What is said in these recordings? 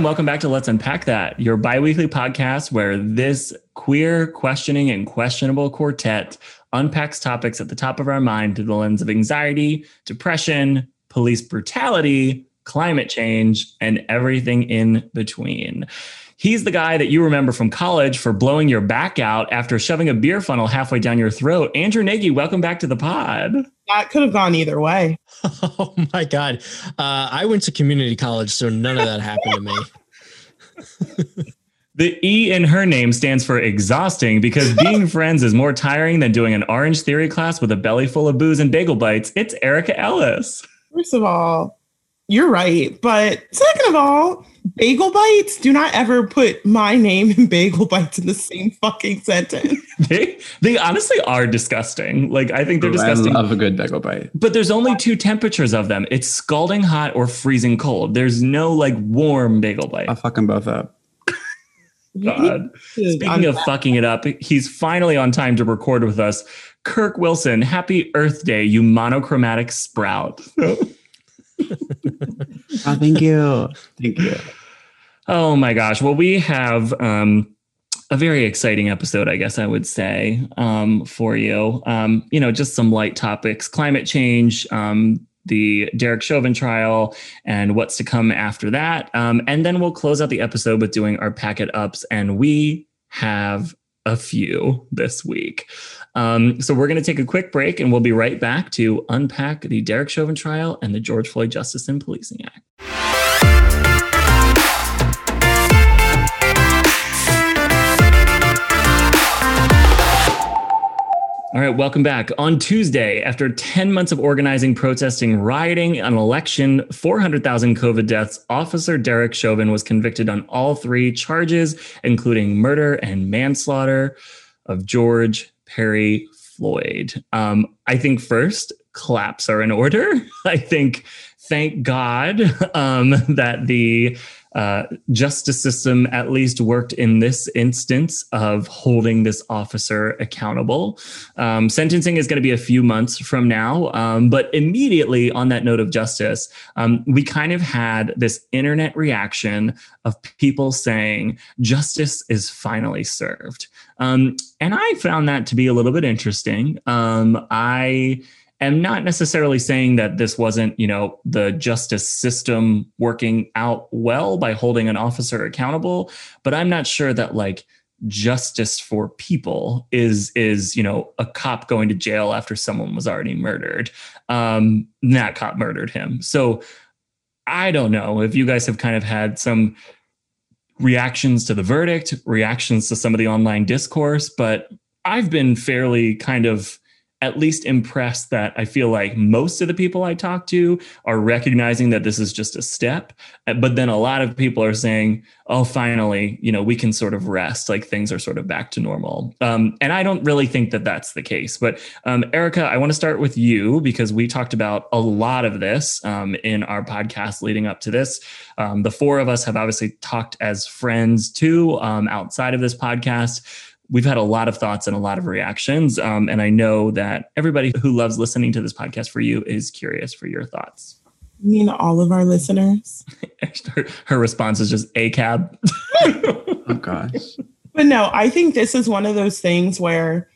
and welcome back to Let's Unpack That, your biweekly podcast where this queer, questioning, and questionable quartet unpacks topics at the top of our mind through the lens of anxiety, depression, police brutality, climate change, and everything in between. He's the guy that you remember from college for blowing your back out after shoving a beer funnel halfway down your throat. Andrew Nagy, welcome back to the pod. That could have gone either way. Oh my God. Uh, I went to community college, so none of that happened to me. The E in her name stands for exhausting because being friends is more tiring than doing an Orangetheory class with a belly full of booze and bagel bites. It's Erica Ellis. First of all, you're right. But second of all, bagel bites, do not ever put my name and bagel bites in the same fucking sentence. they they honestly are disgusting. Like I think they're disgusting. I love a good bagel bite. But there's only two temperatures of them. It's scalding hot or freezing cold. There's no like warm bagel bite. I'll fuck them both up. God. Speaking of fucking it up, he's finally on time to record with us. Kirk Wilson, happy Earth Day, you monochromatic sprout. oh, thank you. Thank you. Oh my gosh. Well, we have um, a very exciting episode, I guess I would say, um, for you. Um, you know, just some light topics climate change, um, the Derek Chauvin trial, and what's to come after that. Um, and then we'll close out the episode with doing our pack it ups. And we have a few this week. Um, so we're going to take a quick break and we'll be right back to unpack the Derek Chauvin trial and the George Floyd Justice and Policing Act. All right, welcome back. On Tuesday, after 10 months of organizing, protesting, rioting, an election, 400,000 COVID deaths, Officer Derek Chauvin was convicted on all three charges, including murder and manslaughter of George Perry Floyd. Um, I think first, claps are in order. I think, thank God um, that the uh, justice system at least worked in this instance of holding this officer accountable. Um, sentencing is going to be a few months from now, um, but immediately on that note of justice, um, we kind of had this internet reaction of people saying justice is finally served. Um, and I found that to be a little bit interesting. Um, I am not necessarily saying that this wasn't, you know, the justice system working out well by holding an officer accountable, but I'm not sure that like justice for people is is you know a cop going to jail after someone was already murdered. Um that cop murdered him. So i don't know if you guys have kind of had some reactions to the verdict reactions to some of the online discourse but i've been fairly kind of at least impressed that I feel like most of the people I talk to are recognizing that this is just a step. Uh, but then a lot of people are saying, oh, finally, you know, we can sort of rest, like things are sort of back to normal. Um, and I don't really think that that's the case. But um, Erica, I want to start with you because we talked about a lot of this um, in our podcast leading up to this. Um, the four of us have obviously talked as friends too um, outside of this podcast we've had a lot of thoughts and a lot of reactions. Um, and I know that everybody who loves listening to this podcast for you is curious for your thoughts. You mean all of our listeners? her, her, response is just a cab. oh gosh. But no, I think this is one of those things where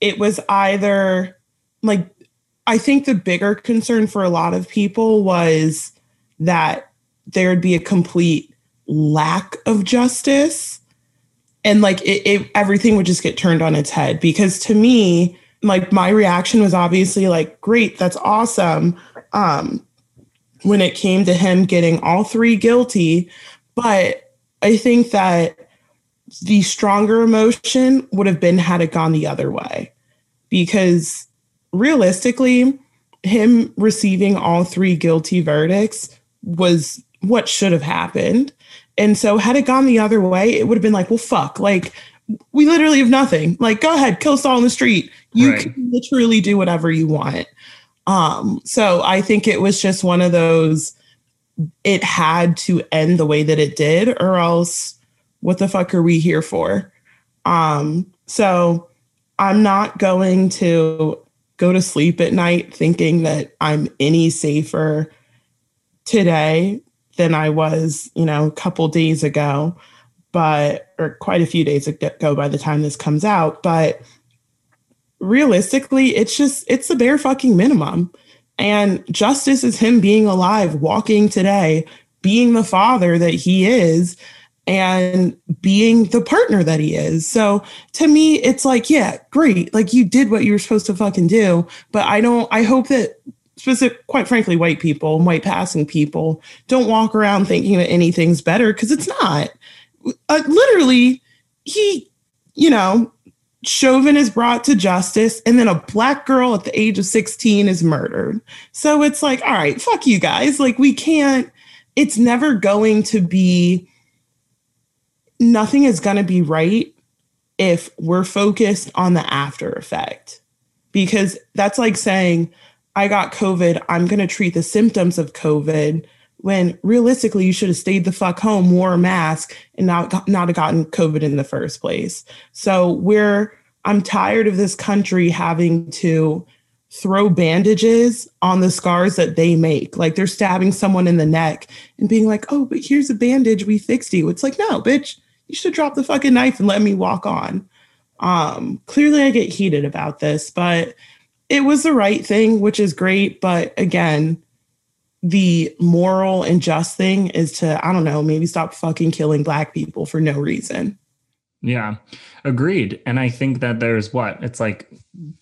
it was either like I think the bigger concern for a lot of people was that there'd be a complete lack of justice and like it, it, everything would just get turned on its head because to me like my reaction was obviously like great that's awesome. Um when it came to him getting all three guilty but i think that the stronger emotion would have been had it gone the other way because realistically him receiving all three guilty verdicts was what should have happened and so had it gone the other way, it would have been like, well, fuck, like we literally have nothing. Like, go ahead, kill us all in the street. You right. can literally do whatever you want. Um, so I think it was just one of those, it had to end the way that it did, or else what the fuck are we here for? Um, so I'm not going to go to sleep at night thinking that I'm any safer today than I was, you know, a couple days ago, but or quite a few days ago by the time this comes out. But realistically, it's just it's the bare fucking minimum. And justice is him being alive, walking today, being the father that he is, and being the partner that he is. So to me, it's like, yeah, great. Like you did what you were supposed to fucking do. But I don't, I hope that specific, quite frankly, white people and white passing people don't walk around thinking that anything's better because it's not. Uh, literally, he, you know, Chauvin is brought to justice, and then a black girl at the age of 16 is murdered. So it's like, all right, fuck you guys. Like, we can't, it's never going to be, nothing is going to be right if we're focused on the after effect. Because that's like saying, I got COVID, I'm going to treat the symptoms of COVID when realistically you should have stayed the fuck home, wore a mask, and not not have gotten COVID in the first place. So we're I'm tired of this country having to throw bandages on the scars that they make. Like they're stabbing someone in the neck and being like, "Oh, but here's a bandage, we fixed you." It's like, no, bitch, you should drop the fucking knife and let me walk on. Um, clearly, I get heated about this, but it was the right thing, which is great. But again, the moral and just thing is to, I don't know, maybe stop fucking killing black people for no reason. Yeah, agreed. And I think that there's what it's like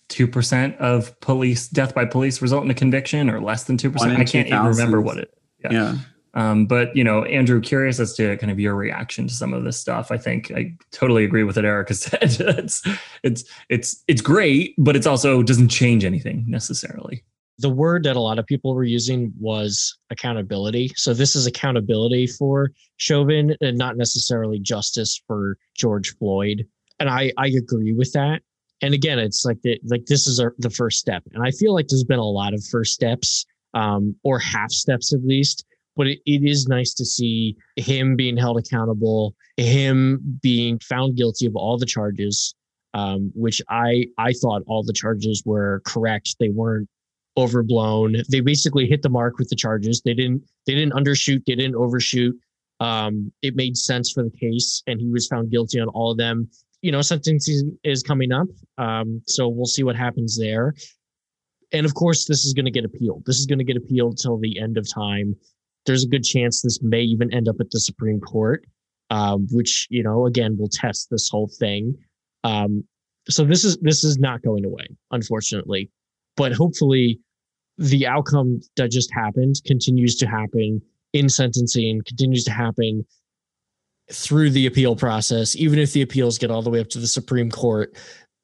2% of police death by police result in a conviction or less than 2%. I can't even remember what it. Yeah. yeah. Um, but you know, Andrew, curious as to kind of your reaction to some of this stuff. I think I totally agree with what Erica said. it's it's it's it's great, but it's also doesn't change anything necessarily the word that a lot of people were using was accountability. So this is accountability for Chauvin and not necessarily justice for George Floyd. And I, I agree with that. And again, it's like the, like this is the first step. And I feel like there's been a lot of first steps um, or half steps at least. But it, it is nice to see him being held accountable, him being found guilty of all the charges, um, which I I thought all the charges were correct. They weren't overblown. They basically hit the mark with the charges. They didn't they didn't undershoot, they didn't overshoot. Um, it made sense for the case, and he was found guilty on all of them. You know, sentencing is coming up, um, so we'll see what happens there. And of course, this is going to get appealed. This is going to get appealed till the end of time. There's a good chance this may even end up at the Supreme Court, um, which you know, again, will test this whole thing. Um, so this is this is not going away, unfortunately but hopefully the outcome that just happened continues to happen in sentencing, continues to happen through the appeal process, even if the appeals get all the way up to the Supreme Court,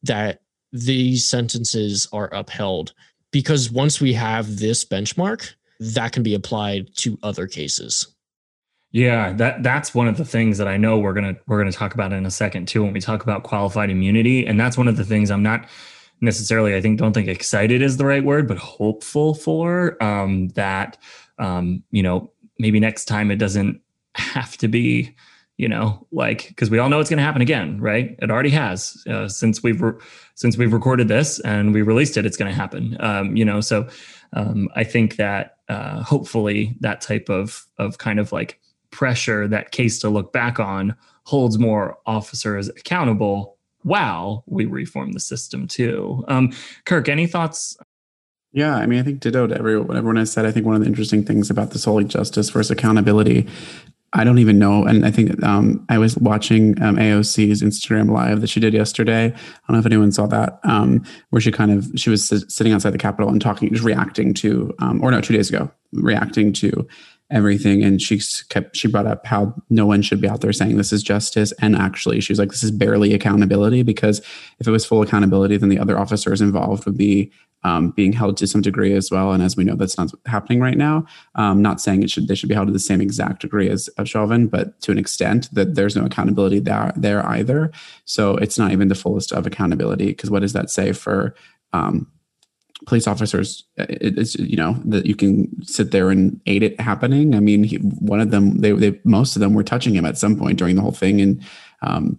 that these sentences are upheld. Because once we have this benchmark, that can be applied to other cases. Yeah, that that's one of the things that I know we're gonna we're gonna talk about in a second too when we talk about qualified immunity, and that's one of the things I'm not necessarily i think don't think excited is the right word but hopeful for um, that um, you know maybe next time it doesn't have to be you know like because we all know it's going to happen again right it already has uh, since we've re- since we've recorded this and we released it it's going to happen um, you know so um, i think that uh, hopefully that type of of kind of like pressure that case to look back on holds more officers accountable while we reform the system too. Um, Kirk, any thoughts? Yeah, I mean, I think ditto to everyone, what everyone has said. I think one of the interesting things about this whole justice versus accountability, I don't even know. And I think um, I was watching um, AOC's Instagram live that she did yesterday. I don't know if anyone saw that, um, where she kind of she was sitting outside the Capitol and talking, just reacting to, um, or no, two days ago, reacting to everything and she kept she brought up how no one should be out there saying this is justice and actually she was like this is barely accountability because if it was full accountability then the other officers involved would be um, being held to some degree as well. And as we know that's not happening right now. Um, not saying it should they should be held to the same exact degree as, as Chauvin but to an extent that there's no accountability there there either. So it's not even the fullest of accountability because what does that say for um, police officers? It's you know that you can sit there and aid it happening. I mean he, one of them they, they most of them were touching him at some point during the whole thing. And um,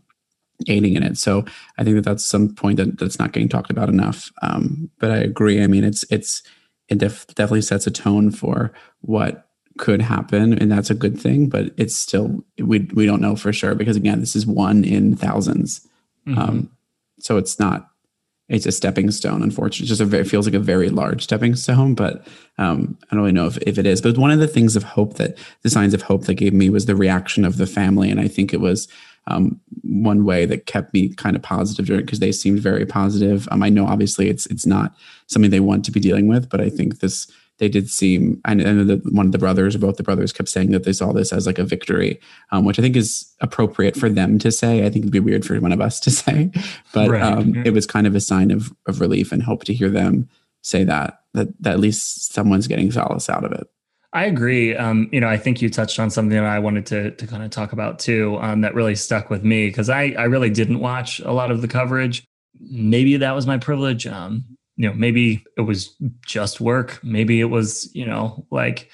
aiding in it so i think that that's some point that that's not getting talked about enough um, but i agree i mean it's it's it def- definitely sets a tone for what could happen, and that's a good thing. But it's still we we don't know for sure because again, this is one in 1000s mm-hmm. um, so it's not it's a stepping stone. Unfortunately, it's just a very feels like a very large stepping stone. But um, I don't really know if, if it is. But one of the things of hope that the signs of hope that gave me was the reaction of the family, and I think it was um, one way that kept me kind of positive during because they seemed very positive. Um, I know obviously it's it's not something they want to be dealing with, but I think this they did seem, and, and the, one of the brothers or both the brothers kept saying that they saw this as like a victory, um, which I think is appropriate for them to say. I think it'd be weird for one of us to say, but right. um, it was kind of a sign of, of relief and hope to hear them say that, that, that at least someone's getting solace out of it. I agree. Um, you know, I think you touched on something that I wanted to to kind of talk about too. Um, that really stuck with me because I I really didn't watch a lot of the coverage. Maybe that was my privilege. Um, you know, maybe it was just work. Maybe it was, you know, like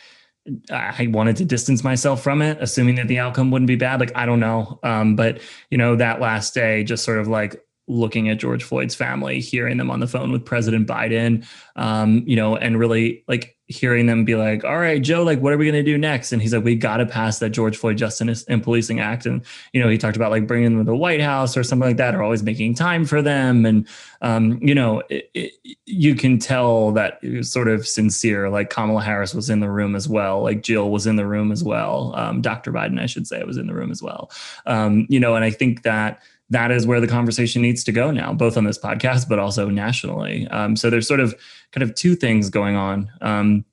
I wanted to distance myself from it, assuming that the outcome wouldn't be bad. Like, I don't know. Um, but, you know, that last day, just sort of like looking at George Floyd's family, hearing them on the phone with President Biden, um, you know, and really like hearing them be like, all right, Joe, like, what are we going to do next? And he's like, we got to pass that George Floyd Justice and Policing Act. And, you know, he talked about like bringing them to the White House or something like that, or always making time for them. And, um, you know, it, it, you can tell that it was sort of sincere. Like Kamala Harris was in the room as well. Like Jill was in the room as well. Um, Dr. Biden, I should say, was in the room as well. Um, you know, and I think that, that is where the conversation needs to go now, both on this podcast, but also nationally. Um, so there's sort of kind of two things going on um,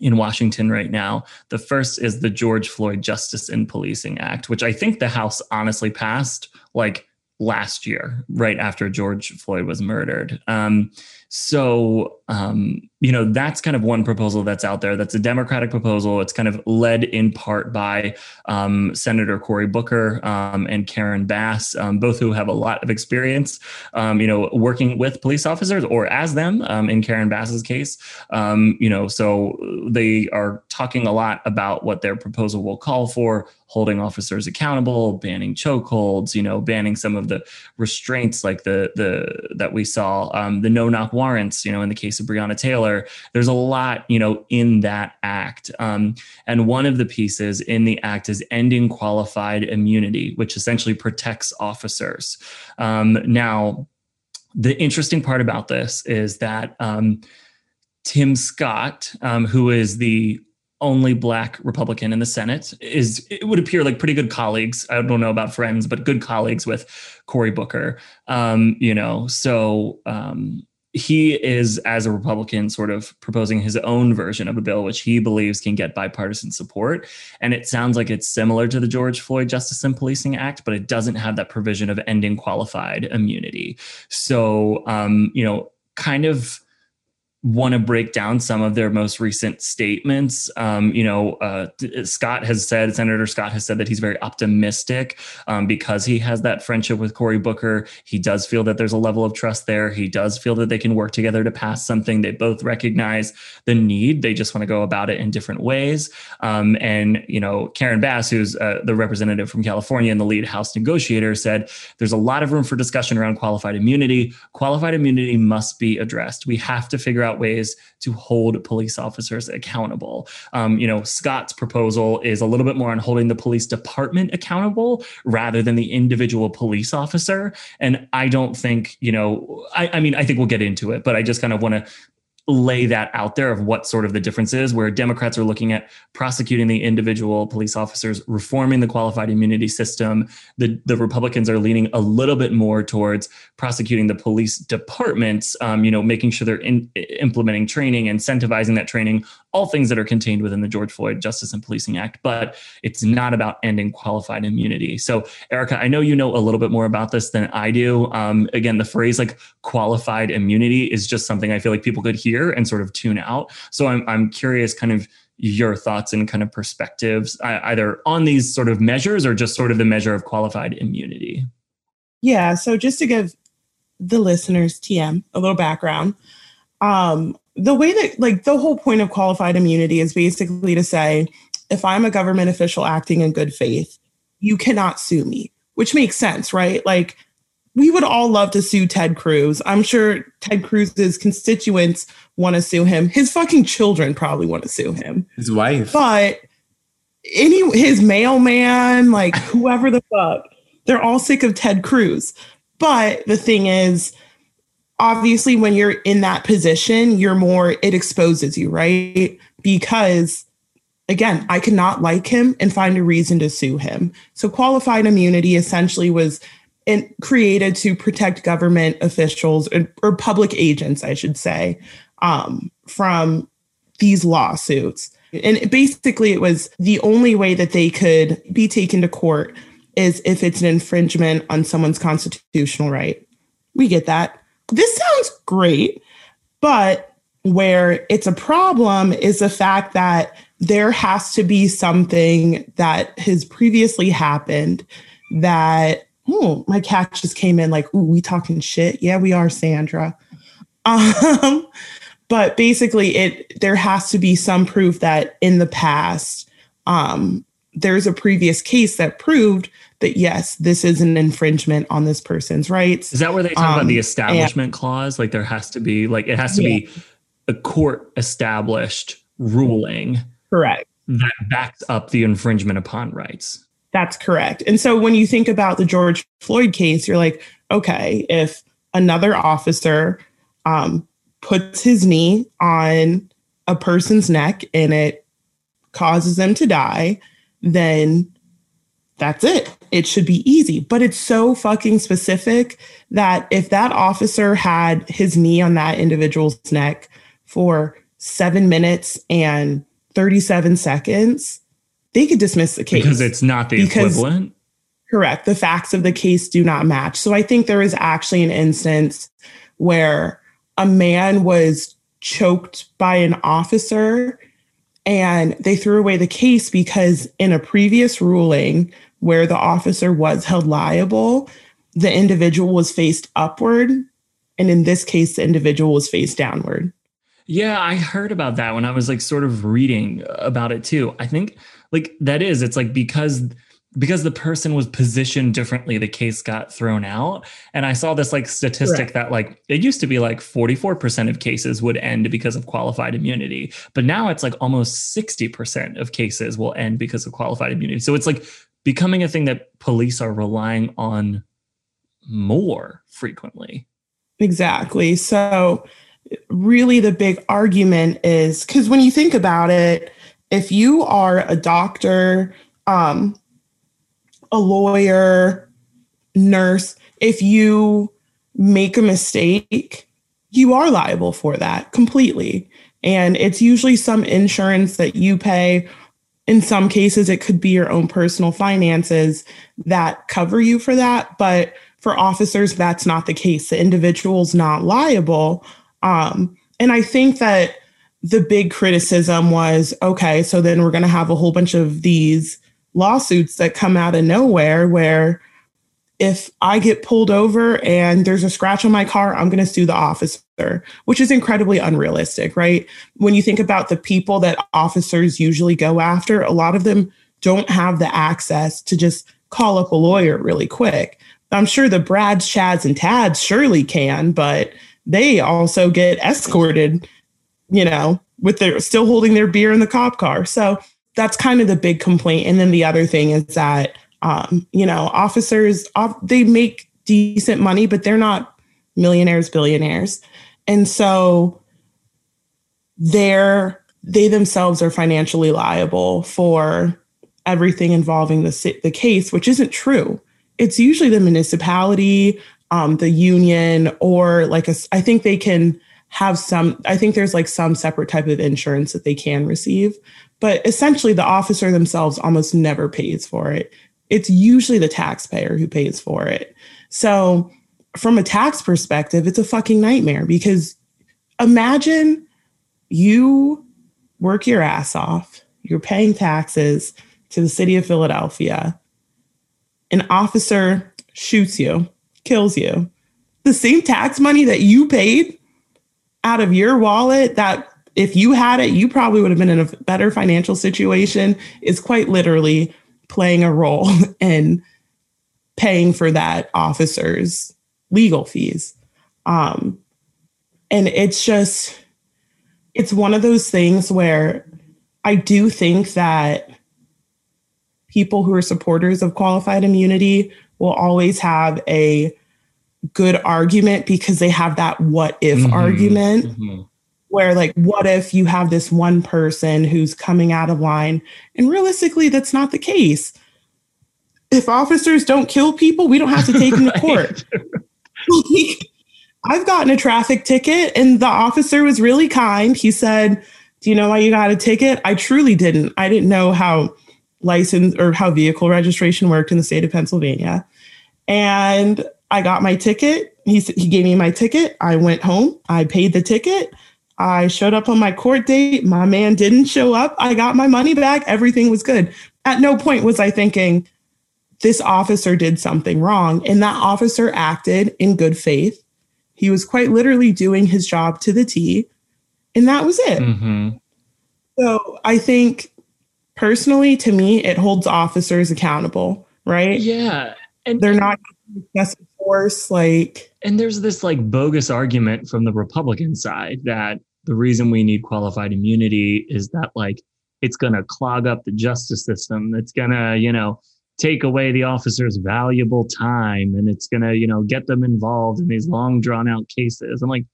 in Washington right now. The first is the George Floyd Justice in Policing Act, which I think the House honestly passed like last year, right after George Floyd was murdered. Um, so, um, you know, that's kind of one proposal that's out there. That's a Democratic proposal. It's kind of led in part by um, Senator Cory Booker um, and Karen Bass, um, both who have a lot of experience, um, you know, working with police officers or as them um, in Karen Bass's case. you know, so they are talking a lot about what their proposal will call for holding officers accountable, banning chokeholds, you know, banning some of the restraints like the the that we saw, the no knock warrants, you know, in the case of Breonna Taylor. There's a lot, you know, in that act, um, and one of the pieces in the act is ending qualified immunity, which essentially protects officers. Um, now, the interesting part about this is that. Um, Tim Scott, um, who is the only black Republican in the Senate is it would appear like pretty good colleagues. I don't know about friends, but good colleagues with Cory Booker. Um, you know, so um, he is, as a Republican, sort of proposing his own version of a bill, which he believes can get bipartisan support. And it sounds like it's similar to the George Floyd Justice and Policing Act, but it doesn't have that provision of ending qualified immunity. So, um, you know, kind of want to break down some of their most recent statements. Um, you know, uh, Scott has said, Senator Scott has said that he's very optimistic um, because he has that friendship with Cory Booker. He does feel that there's a level of trust there. He does feel that they can work together to pass something. They both recognize the need. They just want to go about it in different ways. Um, and, you know, Karen Bass, who's uh, the representative from California and the lead House negotiator, said there's a lot of room for discussion around qualified immunity. Qualified immunity must be addressed. We have to figure out out ways to hold police officers accountable. Um, you know, Scott's proposal is a little bit more on holding the police department accountable rather than the individual police officer. And I don't think, you know, I, I mean, I think we'll get into it, but I just kind of want to lay that out there of what sort of the difference is where democrats are looking at prosecuting the individual police officers reforming the qualified immunity system. The, the republicans are leaning a little bit more towards prosecuting the police departments um, you know making sure they're in, implementing training incentivizing that training all things that are contained within the george floyd justice and policing act but it's not about ending qualified immunity so erica i know you know a little bit more about this than i do um, again the phrase like qualified immunity is just something i feel like people could hear and sort of tune out. So I'm I'm curious, kind of your thoughts and kind of perspectives either on these sort of measures or just sort of the measure of qualified immunity. Yeah. So just to give the listeners TM a little background, um, the way that like the whole point of qualified immunity is basically to say if I'm a government official acting in good faith, you cannot sue me, which makes sense, right? Like we would all love to sue Ted Cruz. I'm sure Ted Cruz's constituents want to sue him. His fucking children probably want to sue him. His wife. But any his mailman, like whoever the fuck, they're all sick of Ted Cruz. But the thing is, obviously, when you're in that position, you're more, it exposes you, right? Because again, I could not like him and find a reason to sue him. So qualified immunity essentially was in, created to protect government officials or, or public agents, I should say, um, from these lawsuits. And basically, it was the only way that they could be taken to court is if it's an infringement on someone's constitutional right. We get that. This sounds great, but where it's a problem is the fact that there has to be something that has previously happened that oh my cat just came in like ooh we talking shit. Yeah we are sandra. Um but basically it there has to be some proof that in the past um there's a previous case that proved that yes this is an infringement on this person's rights is that where they talk um, about the establishment and, clause like there has to be like it has to yeah. be a court established ruling Correct. That backs up the infringement upon rights. That's correct. And so when you think about the George Floyd case, you're like, okay, if another officer um, puts his knee on a person's neck and it causes them to die, then that's it. It should be easy. But it's so fucking specific that if that officer had his knee on that individual's neck for seven minutes and 37 seconds, they could dismiss the case. Because it's not the because, equivalent? Correct. The facts of the case do not match. So I think there is actually an instance where a man was choked by an officer and they threw away the case because in a previous ruling where the officer was held liable, the individual was faced upward. And in this case, the individual was faced downward. Yeah, I heard about that when I was like sort of reading uh, about it too. I think like that is it's like because because the person was positioned differently the case got thrown out. And i saw this like statistic that like it used to be like 44% of cases would end because of qualified immunity. But now it's like almost 60% of cases will end because of qualified immunity. So it's like becoming a thing that police are relying on more frequently. Exactly. So really the big argument is because when you think about it, if you are a doctor, um, a lawyer, nurse, if you make a mistake, you are liable for that completely. And it's usually some insurance that you pay. In some cases, it could be your own personal finances that cover you for that. But for officers, that's not the case. The individual's not liable um, and I think that the big criticism was okay, so then we're going to have a whole bunch of these lawsuits that come out of nowhere where if I get pulled over and there's a scratch on my car, I'm going to sue the officer, which is incredibly unrealistic, right? When you think about the people that officers usually go after, a lot of them don't have the access to just call up a lawyer really quick. I'm sure the Brads, Chads, and Tads surely can, but they also get escorted, you know, with their still holding their beer in the cop car. So that's kind of the big complaint. And then the other thing is that, um, you know, officers, they make decent money, but they're not millionaires, billionaires. And so they're, they themselves are financially liable for everything involving the, the case, which isn't true. It's usually the municipality um, the union or like a, I think they can have some, I think there's like some separate type of insurance that they can receive. But essentially, the officer themselves almost never pays for it. It's usually the taxpayer who pays for it. So, from a tax perspective, it's a fucking nightmare because imagine you work your ass off, you're paying taxes to the city of Philadelphia, an officer shoots you kills you. The same tax money that you paid out of your wallet that if you had it, you probably would have been in a better financial situation is quite literally playing a role in paying for that officer's legal fees. Um, and it's just, it's one of those things where I do think that people who are supporters of qualified immunity will always have a good argument because they have that what if Mhm. argument Mhm. Where like what if you have this one person who's coming out of line? And realistically that's not the case. If officers don't kill people we don't have to take them to court. I've gotten a traffic ticket and the officer was really kind. He said do you know why you got a ticket? I truly didn't. I didn't know how license or how vehicle registration worked in the state of pennsylvania. And i got my ticket. He, he gave me my ticket. I went home. I paid the ticket I showed up on my court date. My man didn't show up. I got my money back. Everything was good. At no point was I thinking this officer did something wrong. And that officer acted in good faith. He was quite literally doing his job to the T. And that was it. Mhm. So I think personally, to me, it holds officers accountable, right? Yeah. And They're not excessive force. Like, and there's this like bogus argument from the Republican side that the reason we need qualified immunity is that like it's going to clog up the justice system. It's going to, you know, take away the officer's valuable time and it's going to, you know, get them involved in these long drawn out cases. I'm like,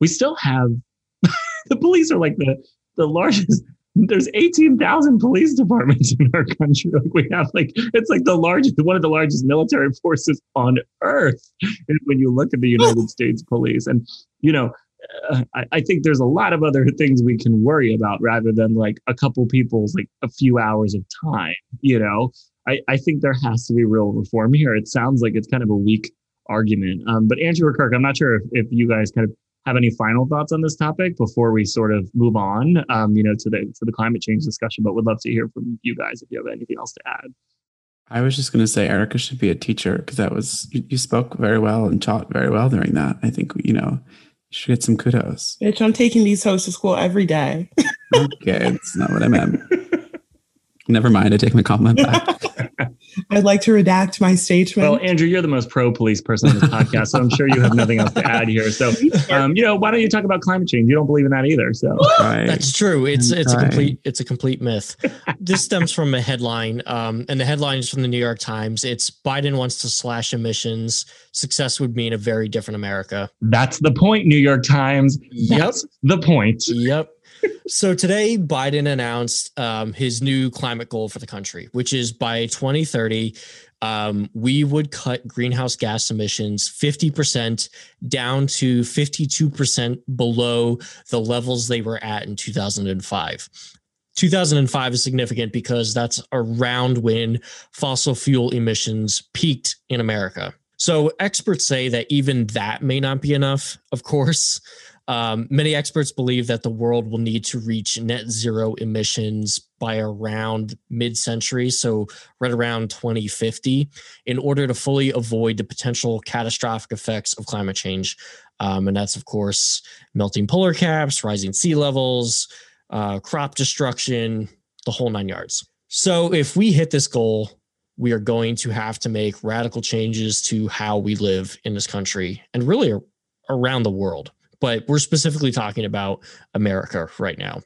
we still have the police are like the the largest there's 18,000 police departments in our country. Like we have like it's like the largest one of the largest military forces on earth when you look at the United States police. And you know, uh, I, I think there's a lot of other things we can worry about rather than like a couple people's like a few hours of time. You know, I, I think there has to be real reform here. It sounds like it's kind of a weak argument. Um, but Andrew or Kirk, I'm not sure if, if you guys kind of have any final thoughts on this topic before we sort of move on, um, you know, to the to the climate change discussion. But would love to hear from you guys if you have anything else to add. I was just going to say Erica should be a teacher because that was you, you spoke very well and taught very well during that. I think you know you should get some kudos. bitch, I'm taking these hosts to school every day. Okay, that's not what I meant. Never mind. I take my compliment back. I'd like to redact my statement. Well, Andrew, you're the most pro police person on the podcast, so I'm sure you have nothing else to add here. So, um, you know, why don't you talk about climate change? You don't believe in that either. So, Right. That's true. It's I'm it's a complete it's a complete myth. this stems from a headline, um, and the headline is from the New York Times. It's Biden wants to slash emissions. Success would mean a very different America. that's the point, New York Times. Yep. That's the point. Yep. So today, Biden announced um, his new climate goal for the country, which is by 2030, um, we would cut greenhouse gas emissions 50% down to 52% below the levels they were at in 2005. 2005 is significant because that's around when fossil fuel emissions peaked in America. So experts say that even that may not be enough, of course. Um, many experts believe that the world will need to reach net zero emissions by around mid century, so right around 2050, in order to fully avoid the potential catastrophic effects of climate change. Um, and that's, of course, melting polar caps, rising sea levels, uh, crop destruction, the whole nine yards. So if we hit this goal, we are going to have to make radical changes to how we live in this country and really around the world but we're specifically talking about America right now.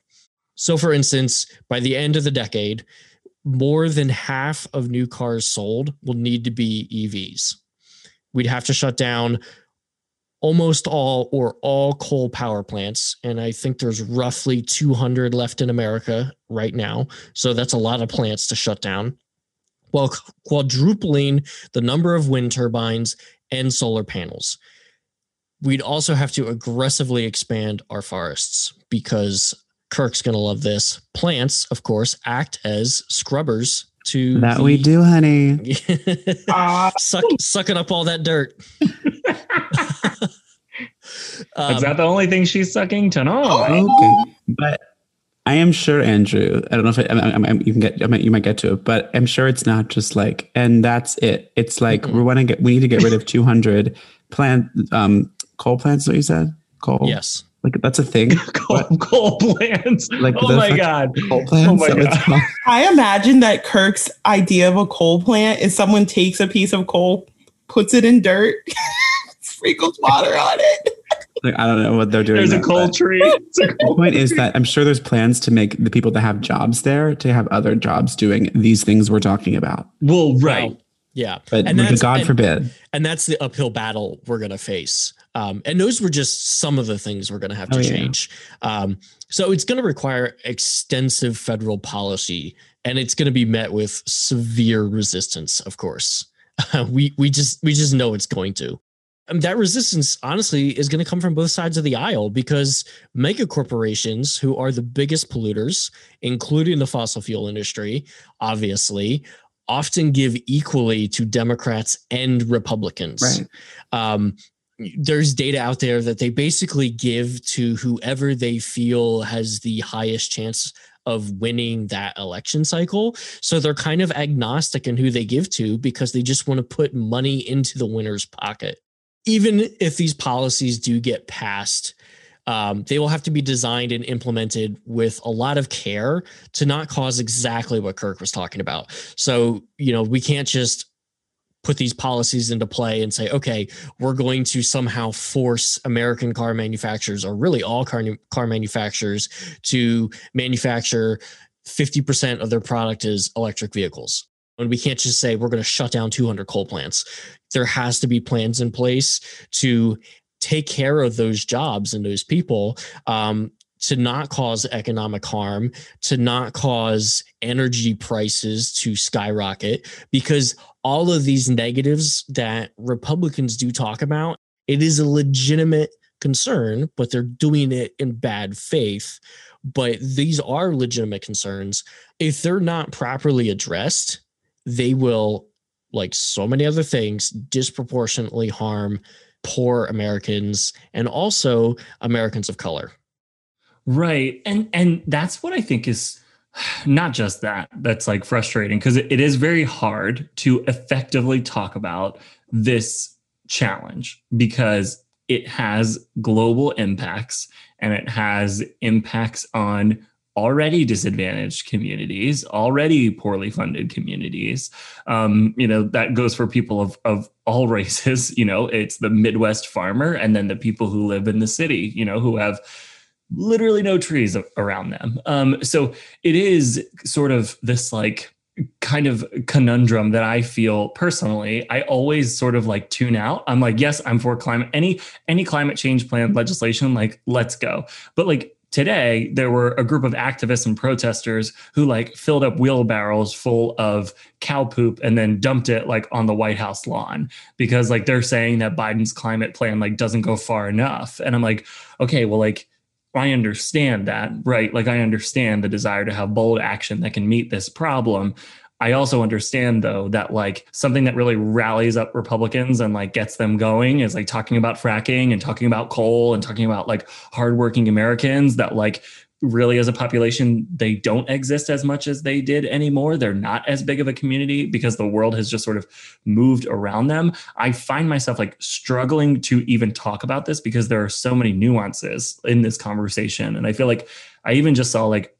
So, for instance, by the end of the decade, more than half of new cars sold will need to be EVs. We'd have to shut down almost all or all coal power plants. And I think there's roughly 200 left in America right now. So, that's a lot of plants to shut down while quadrupling the number of wind turbines and solar panels we'd also have to aggressively expand our forests because Kirk's going to love this. Plants, of course, act as scrubbers to that the- we do, honey. Suck, sucking up all that dirt. Um, Is that the only thing she's sucking tonight? Okay, but I am sure, Andrew. I don't know if it, I, I, I, you can get. I mean, you might get to it, but I'm sure it's not just like, and that's it. It's like Mm-mm. we want to get. We need to get rid of 200 plant um coal plants. Is What you said? Coal. yes. Like that's a thing. coal, coal plants. Like oh my god. Coal plants. Oh my God. I imagine that Kirk's idea of a coal plant is someone takes a piece of coal, puts it in dirt, sprinkles water on it. like I don't know what they're doing. There's a there, coal but tree. It's a The coal point is that I'm sure there's plans to make the people that have jobs there to have other jobs doing these things we're talking about. well, right. Well, yeah. But, And but God and- forbid. and that's the uphill battle we're going to face. Um, and those were just some of the things we're going to have to Oh, yeah. change. Um, so it's going to require extensive federal policy, and it's going to be met with severe resistance. Of course, we we just we just know it's going to. And that resistance, honestly, is going to come from both sides of the aisle because mega corporations, who are the biggest polluters, including the fossil fuel industry, obviously, often give equally to Democrats and Republicans. Right. Um, there's data out there that they basically give to whoever they feel has the highest chance of winning that election cycle. So they're kind of agnostic in who they give to because they just want to put money into the winner's pocket. Even if these policies do get passed, um, they will have to be designed and implemented with a lot of care to not cause exactly what Kirk was talking about. So, you know, we can't just put these policies into play and say, okay, we're going to somehow force American car manufacturers, or really all car, car manufacturers, to manufacture 50% of their product as electric vehicles. And we can't just say we're going to shut down 200 coal plants. There has to be plans in place to take care of those jobs and those people um, to not cause economic harm, to not cause energy prices to skyrocket, because all of these negatives that Republicans do talk about, it is a legitimate concern, but they're doing it in bad faith. But these are legitimate concerns. If they're not properly addressed, they will, like so many other things, disproportionately harm poor Americans and also Americans of color. Right. And and that's what I think is not just that that's like frustrating because it, it is very hard to effectively talk about this challenge because it has global impacts and it has impacts on already disadvantaged communities, already poorly funded communities. Um, you know, that goes for people of, of all races. You know, it's the Midwest farmer and then the people who live in the city, you know, who have literally no trees around them. Um, so it is sort of this like kind of conundrum that I feel personally. I always sort of like tune out. I'm like, yes, I'm for climate any any climate change plan legislation, like let's go. But like today there were a group of activists and protesters who like filled up wheelbarrows full of cow poop and then dumped it like on the White House lawn because like they're saying that Biden's climate plan like doesn't go far enough. And I'm like, okay, well like I understand that, right? Like I understand the desire to have bold action that can meet this problem. I also understand though that like something that really rallies up Republicans and like gets them going is like talking about fracking and talking about coal and talking about like hardworking Americans that like really as a population they don't exist as much as they did anymore. They're not as big of a community because the world has just sort of moved around them. I find myself like struggling to even talk about this because there are so many nuances in this conversation and I feel like I even just saw like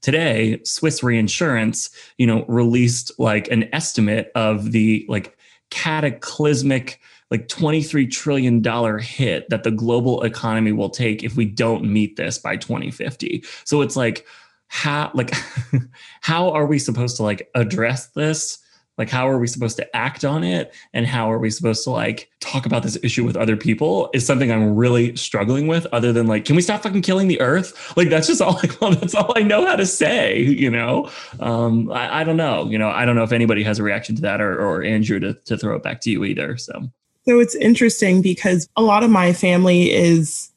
today swiss reinsurance you know released like an estimate of the like cataclysmic like 23 trillion dollar hit that the global economy will take if we don't meet this by 2050 so it's like how like how are we supposed to like address this? Like how are we supposed to act on it? And how are we supposed to like talk about this issue with other people is something i'm really struggling with other than like can we stop fucking killing the earth? Like that's just all like well, that's all i know how to say you know? Um I, I don't know you know i don't know if anybody has a reaction to that or, or andrew to, to throw it back to you either so So it's interesting because a lot of my family is,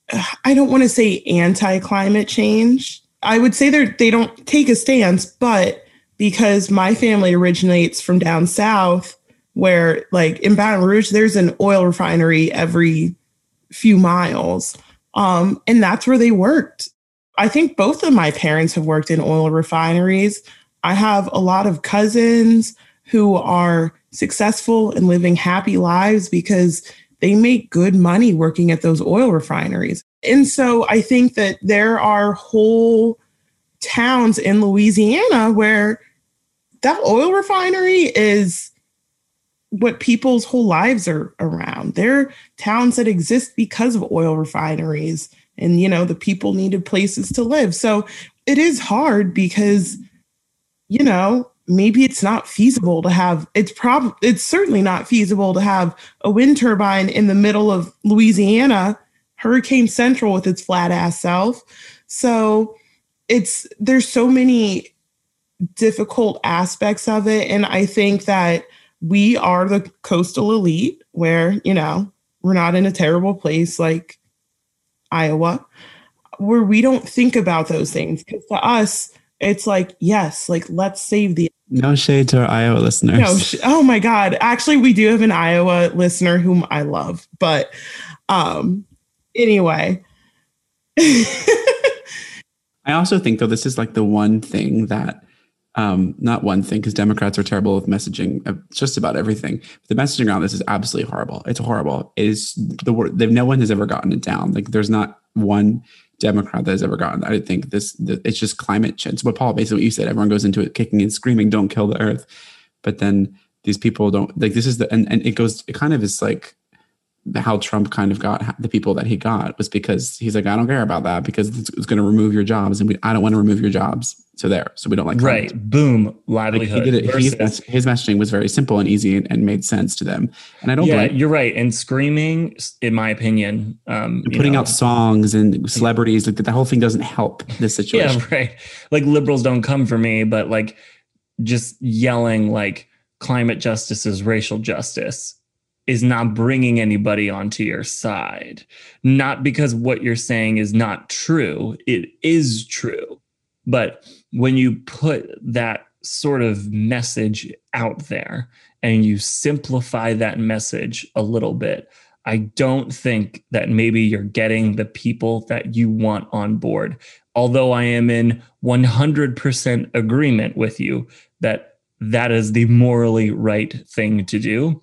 I don't want to say anti climate change. I would say they they don't take a stance, but because my family originates from down south, where like in Baton Rouge, there's an oil refinery every few miles. Um, and that's where they worked. I think both of my parents have worked in oil refineries. I have a lot of cousins who are successful and living happy lives because they make good money working at those oil refineries. And so I think that there are whole towns in Louisiana where that oil refinery is what people's whole lives are around. They're towns that exist because of oil refineries and you know the people needed places to live. So it is hard because you know maybe it's not feasible to have it's probably it's certainly not feasible to have a wind turbine in the middle of Louisiana, hurricane central with its flat ass self. So it's there's so many difficult aspects of it and I think that we are the coastal elite where, you know, we're not in a terrible place like Iowa where we don't think about those things because to us it's like yes like let's save the no shade to our iowa listeners no sh- oh my god actually we do have an iowa listener whom i love but um anyway i also think though this is like the one thing that um, not one thing because Democrats are terrible with messaging just about everything. The messaging around this is absolutely horrible. It's horrible. It is the word. No one has ever gotten it down. Like there's not one Democrat that has ever gotten. I think this, the, it's just climate change. What Paul, basically what you said, everyone goes into it kicking and screaming, don't kill the earth. But then these people don't like, this is the, and, and it goes, it kind of is like how Trump kind of got the people that he got was because he's like, I don't care about that because it's, it's going to remove your jobs. And we, I don't want to remove your jobs. So there, so we don't like right. Boom, livelihood. Like he did it. Versus, his messaging was very simple and easy and, and, made sense to them. And I don't. Yeah, blame. you're right. And screaming, in my opinion, um, putting know, out songs and celebrities like that, the whole thing doesn't help this situation. Yeah, right. Like liberals don't come for me, but like just yelling like climate justice is racial justice is not bringing anybody onto your side. Not because what you're saying is not true; it is true, but when you put that sort of message out there and you simplify that message a little bit, I don't think that maybe you're getting the people that you want on board. Although I am in 100% agreement with you that that is the morally right thing to do,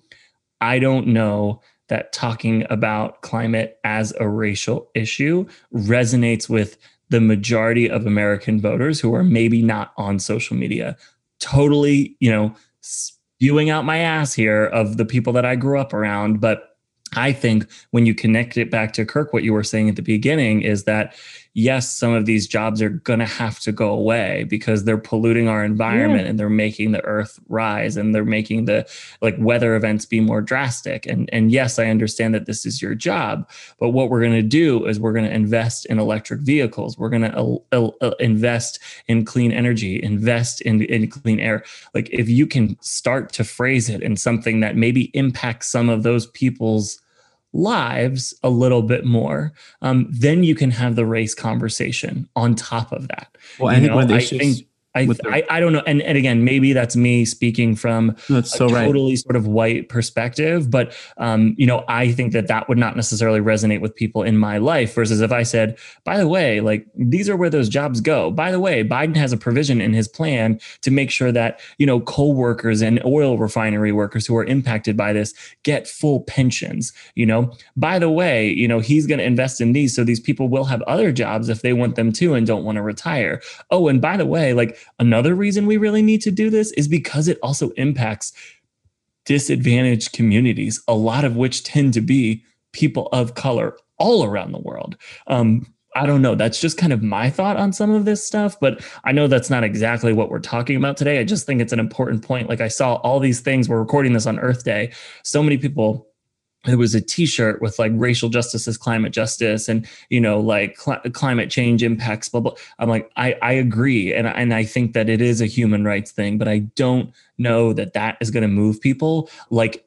I don't know that talking about climate as a racial issue resonates with the majority of American voters who are maybe not on social media. Totally, you know, spewing out my ass here of the people that I grew up around. But I think when you connect it back to Kirk, what you were saying at the beginning is that yes, some of these jobs are going to have to go away because they're polluting our environment yeah. and they're making the earth rise and they're making the like weather events be more drastic. And and yes, I understand that this is your job, but what we're going to do is we're going to invest in electric vehicles. We're going to uh, uh, invest in clean energy, invest in in clean air. Like if you can start to phrase it in something that maybe impacts some of those people's lives a little bit more, um, then you can have the race conversation on top of that. Well, I think, know, I think I, I, I don't know. And, and again, maybe that's me speaking from that's so a right. totally sort of white perspective. But, um, you know, I think that that would not necessarily resonate with people in my life versus if I said, by the way, like these are where those jobs go. By the way, Biden has a provision in his plan to make sure that, you know, coal workers and oil refinery workers who are impacted by this get full pensions. You know, by the way, you know, he's going to invest in these so these people will have other jobs if they want them to and don't want to retire. Oh, and by the way, like, Another reason we really need to do this is because it also impacts disadvantaged communities, a lot of which tend to be people of color all around the world. Um, I don't know. That's just kind of my thought on some of this stuff, but I know that's not exactly what we're talking about today. I just think it's an important point. Like I saw all these things, we're recording this on Earth Day. So many people there was a t-shirt with like racial justice is climate justice and you know like cl- climate change impacts blah blah. I'm like i i agree. And and i think that it is a human rights thing but i don't know that that is going to move people like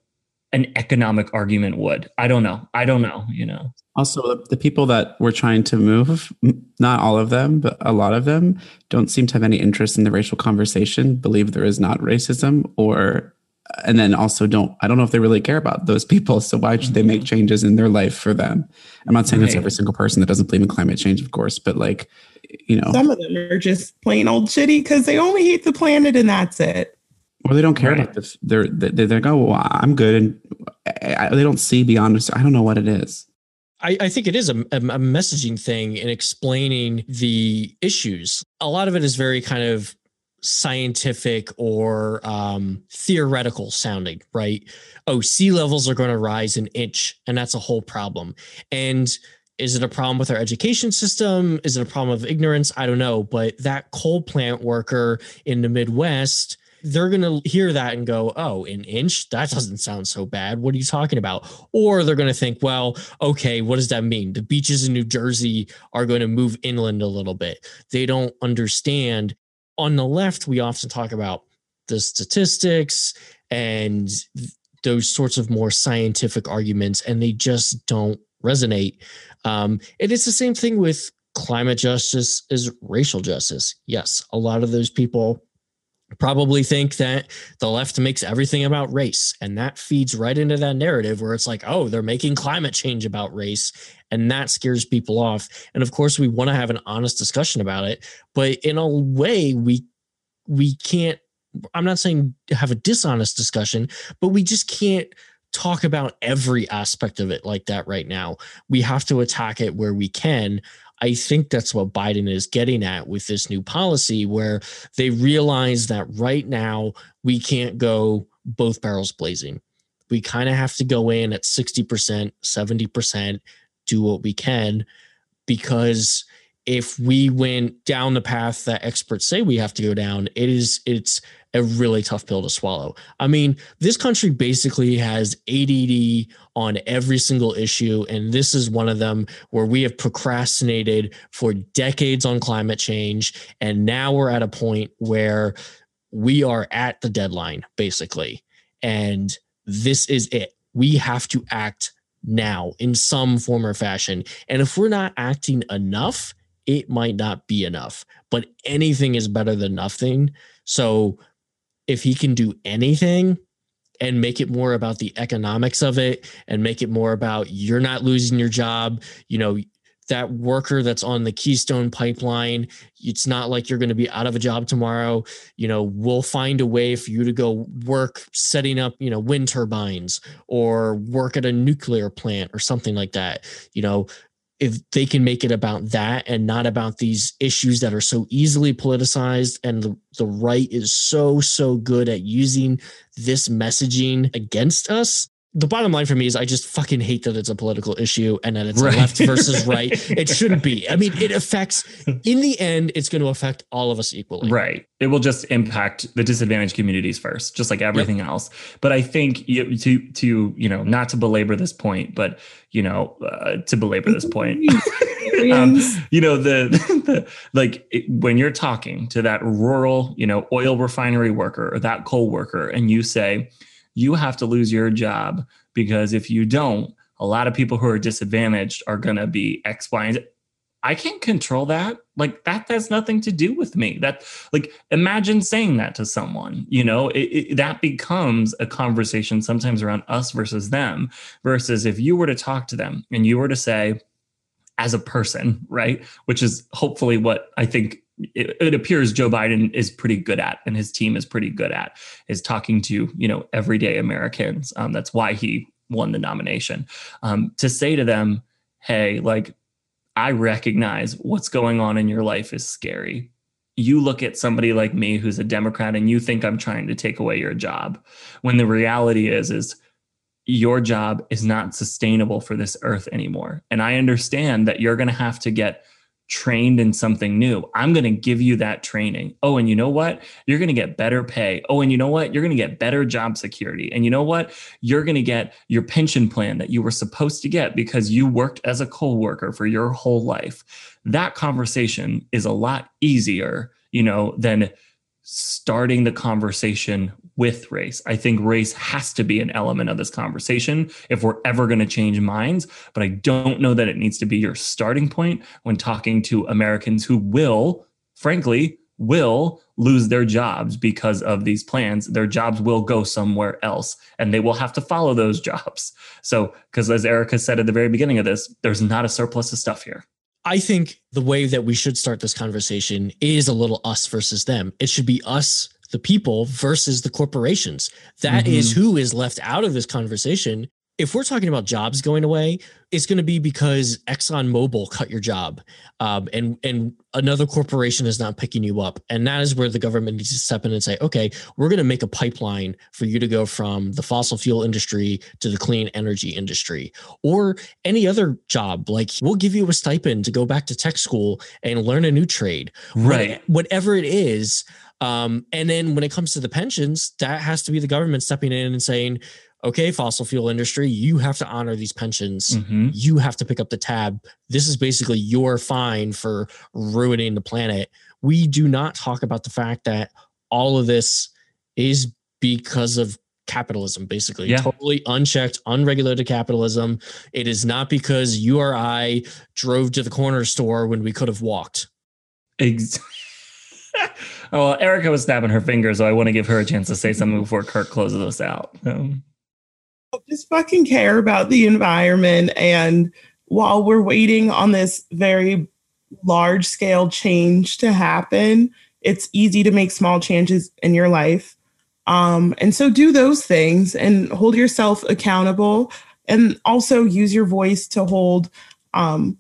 an economic argument would. I don't know. I don't know you know? Also the people that we're trying to move not all of them but a lot of them don't seem to have any interest in the racial conversation believe there is not racism or and then also don't i don't know if they really care about those people so why should they make mm-hmm. changes in their life for them i'm not saying right. it's every single person that doesn't believe in climate change of course but like you know some of them are just plain old shitty because they only hate the planet and that's it or they don't care right. about this they're they're, they're like oh well, i'm good and I, they don't see beyond i don't know what it is I, I, think it is a, a, messaging thing in explaining the issues. A lot of it is very kind of scientific or um, theoretical sounding, right? Oh, sea levels are going to rise an inch, and that's a whole problem. And is it a problem with our education system? Is it a problem of ignorance? I don't know. But that coal plant worker in the Midwest, they're going to hear that and go, oh, an inch? That doesn't sound so bad. What are you talking about? Or they're going to think, well, okay, what does that mean? The beaches in New Jersey are going to move inland a little bit. They don't understand. On the left, we often talk about the statistics and those sorts of more scientific arguments, and they just don't resonate. Um, and it's the same thing with climate justice is racial justice. Yes, a lot of those people probably think that the left makes everything about race and that feeds right into that narrative where it's like oh they're making climate change about race and that scares people off and of course we want to have an honest discussion about it but in a way we we can't i'm not saying have a dishonest discussion but we just can't talk about every aspect of it like that right now. We have to attack it where we can. I think that's what Biden is getting at with this new policy, where they realize that right now we can't go both barrels blazing. We kind of have to go in at 60%, 70%, do what we can, because if we went down the path that experts say we have to go down, it is it's a really tough pill to swallow. I mean, this country basically has ADD on every single issue, and this is one of them where we have procrastinated for decades on climate change, and now we're at a point where we are at the deadline, basically, and this is it. We have to act now in some form or fashion, and if we're not acting enough it might not be enough, but anything is better than nothing. So if he can do anything and make it more about the economics of it and make it more about you're not losing your job, you know, that worker that's on the Keystone pipeline, it's not like you're going to be out of a job tomorrow. You know, we'll find a way for you to go work setting up, you know, wind turbines or work at a nuclear plant or something like that. You know, if they can make it about that and not about these issues that are so easily politicized and the, the right is so so good at using this messaging against us the bottom line for me is I just fucking hate that it's a political issue and that it's right. left versus right. it shouldn't be. I mean, it affects in the end, it's going to affect all of us equally. Right. It will just impact the disadvantaged communities first, just like everything yep. else. But I think you, to to you know not to belabor this point, but you know uh, to belabor this point. um, you know the, the like it, when you're talking to that rural you know oil refinery worker or that coal worker and you say you have to lose your job because if you don't, a lot of people who are disadvantaged are going to be X, Y, and Z. I can't control that. Like that has nothing to do with me. That like imagine saying that to someone. You know, it, it, that becomes a conversation sometimes around us versus them. Versus if you were to talk to them and you were to say, as a person, right? Which is hopefully what I think it, it, appears Joe Biden is pretty good at, and his team is pretty good at, is talking to you know everyday Americans. Um, that's why he won the nomination. Um, to say to them, "Hey, like I recognize what's going on in your life is scary. You look at somebody like me who's a Democrat, and you think I'm trying to take away your job, when the reality is is." Your job is not sustainable for this earth anymore. And I understand that you're going to have to get trained in something new. I'm going to give you that training. Oh, and you know what? You're going to get better pay. Oh, and you know what? You're going to get better job security. And you know what? You're going to get your pension plan that you were supposed to get because you worked as a coal worker for your whole life. That conversation is a lot easier, you know, than starting the conversation with race. I think race has to be an element of this conversation if we're ever going to change minds. But I don't know that it needs to be your starting point when talking to Americans who will, frankly, will lose their jobs because of these plans. Their jobs will go somewhere else and they will have to follow those jobs. So, because as Erica said at the very beginning of this, there's not a surplus of stuff here. I think the way that we should start this conversation is a little us versus them. It should be us the people versus the corporations. That mm-hmm. is who is left out of this conversation. If we're talking about jobs going away, it's going to be because Exxon Mobil cut your job, um, and and another corporation is not picking you up, and that is where the government needs to step in and say, okay, we're going to make a pipeline for you to go from the fossil fuel industry to the clean energy industry, or any other job. Like we'll give you a stipend to go back to tech school and learn a new trade, Right. What- whatever it is. Um, and then when it comes to the pensions, that has to be the government stepping in and saying, okay, fossil fuel industry, you have to honor these pensions. Mhm. You have to pick up the tab. This is basically your fine for ruining the planet. We do not talk about the fact that all of this is because of capitalism, basically. Yeah. Totally unchecked, unregulated capitalism. It is not because you or I drove to the corner store when we could have walked. Ex- oh, well, Erica was snapping her fingers, so I want to give her a chance to say something before Kirk closes us out. Um, just fucking care about the environment. And while we're waiting on this very large scale change to happen, it's easy to make small changes in your life. Um, and so do those things and hold yourself accountable and also use your voice to hold um,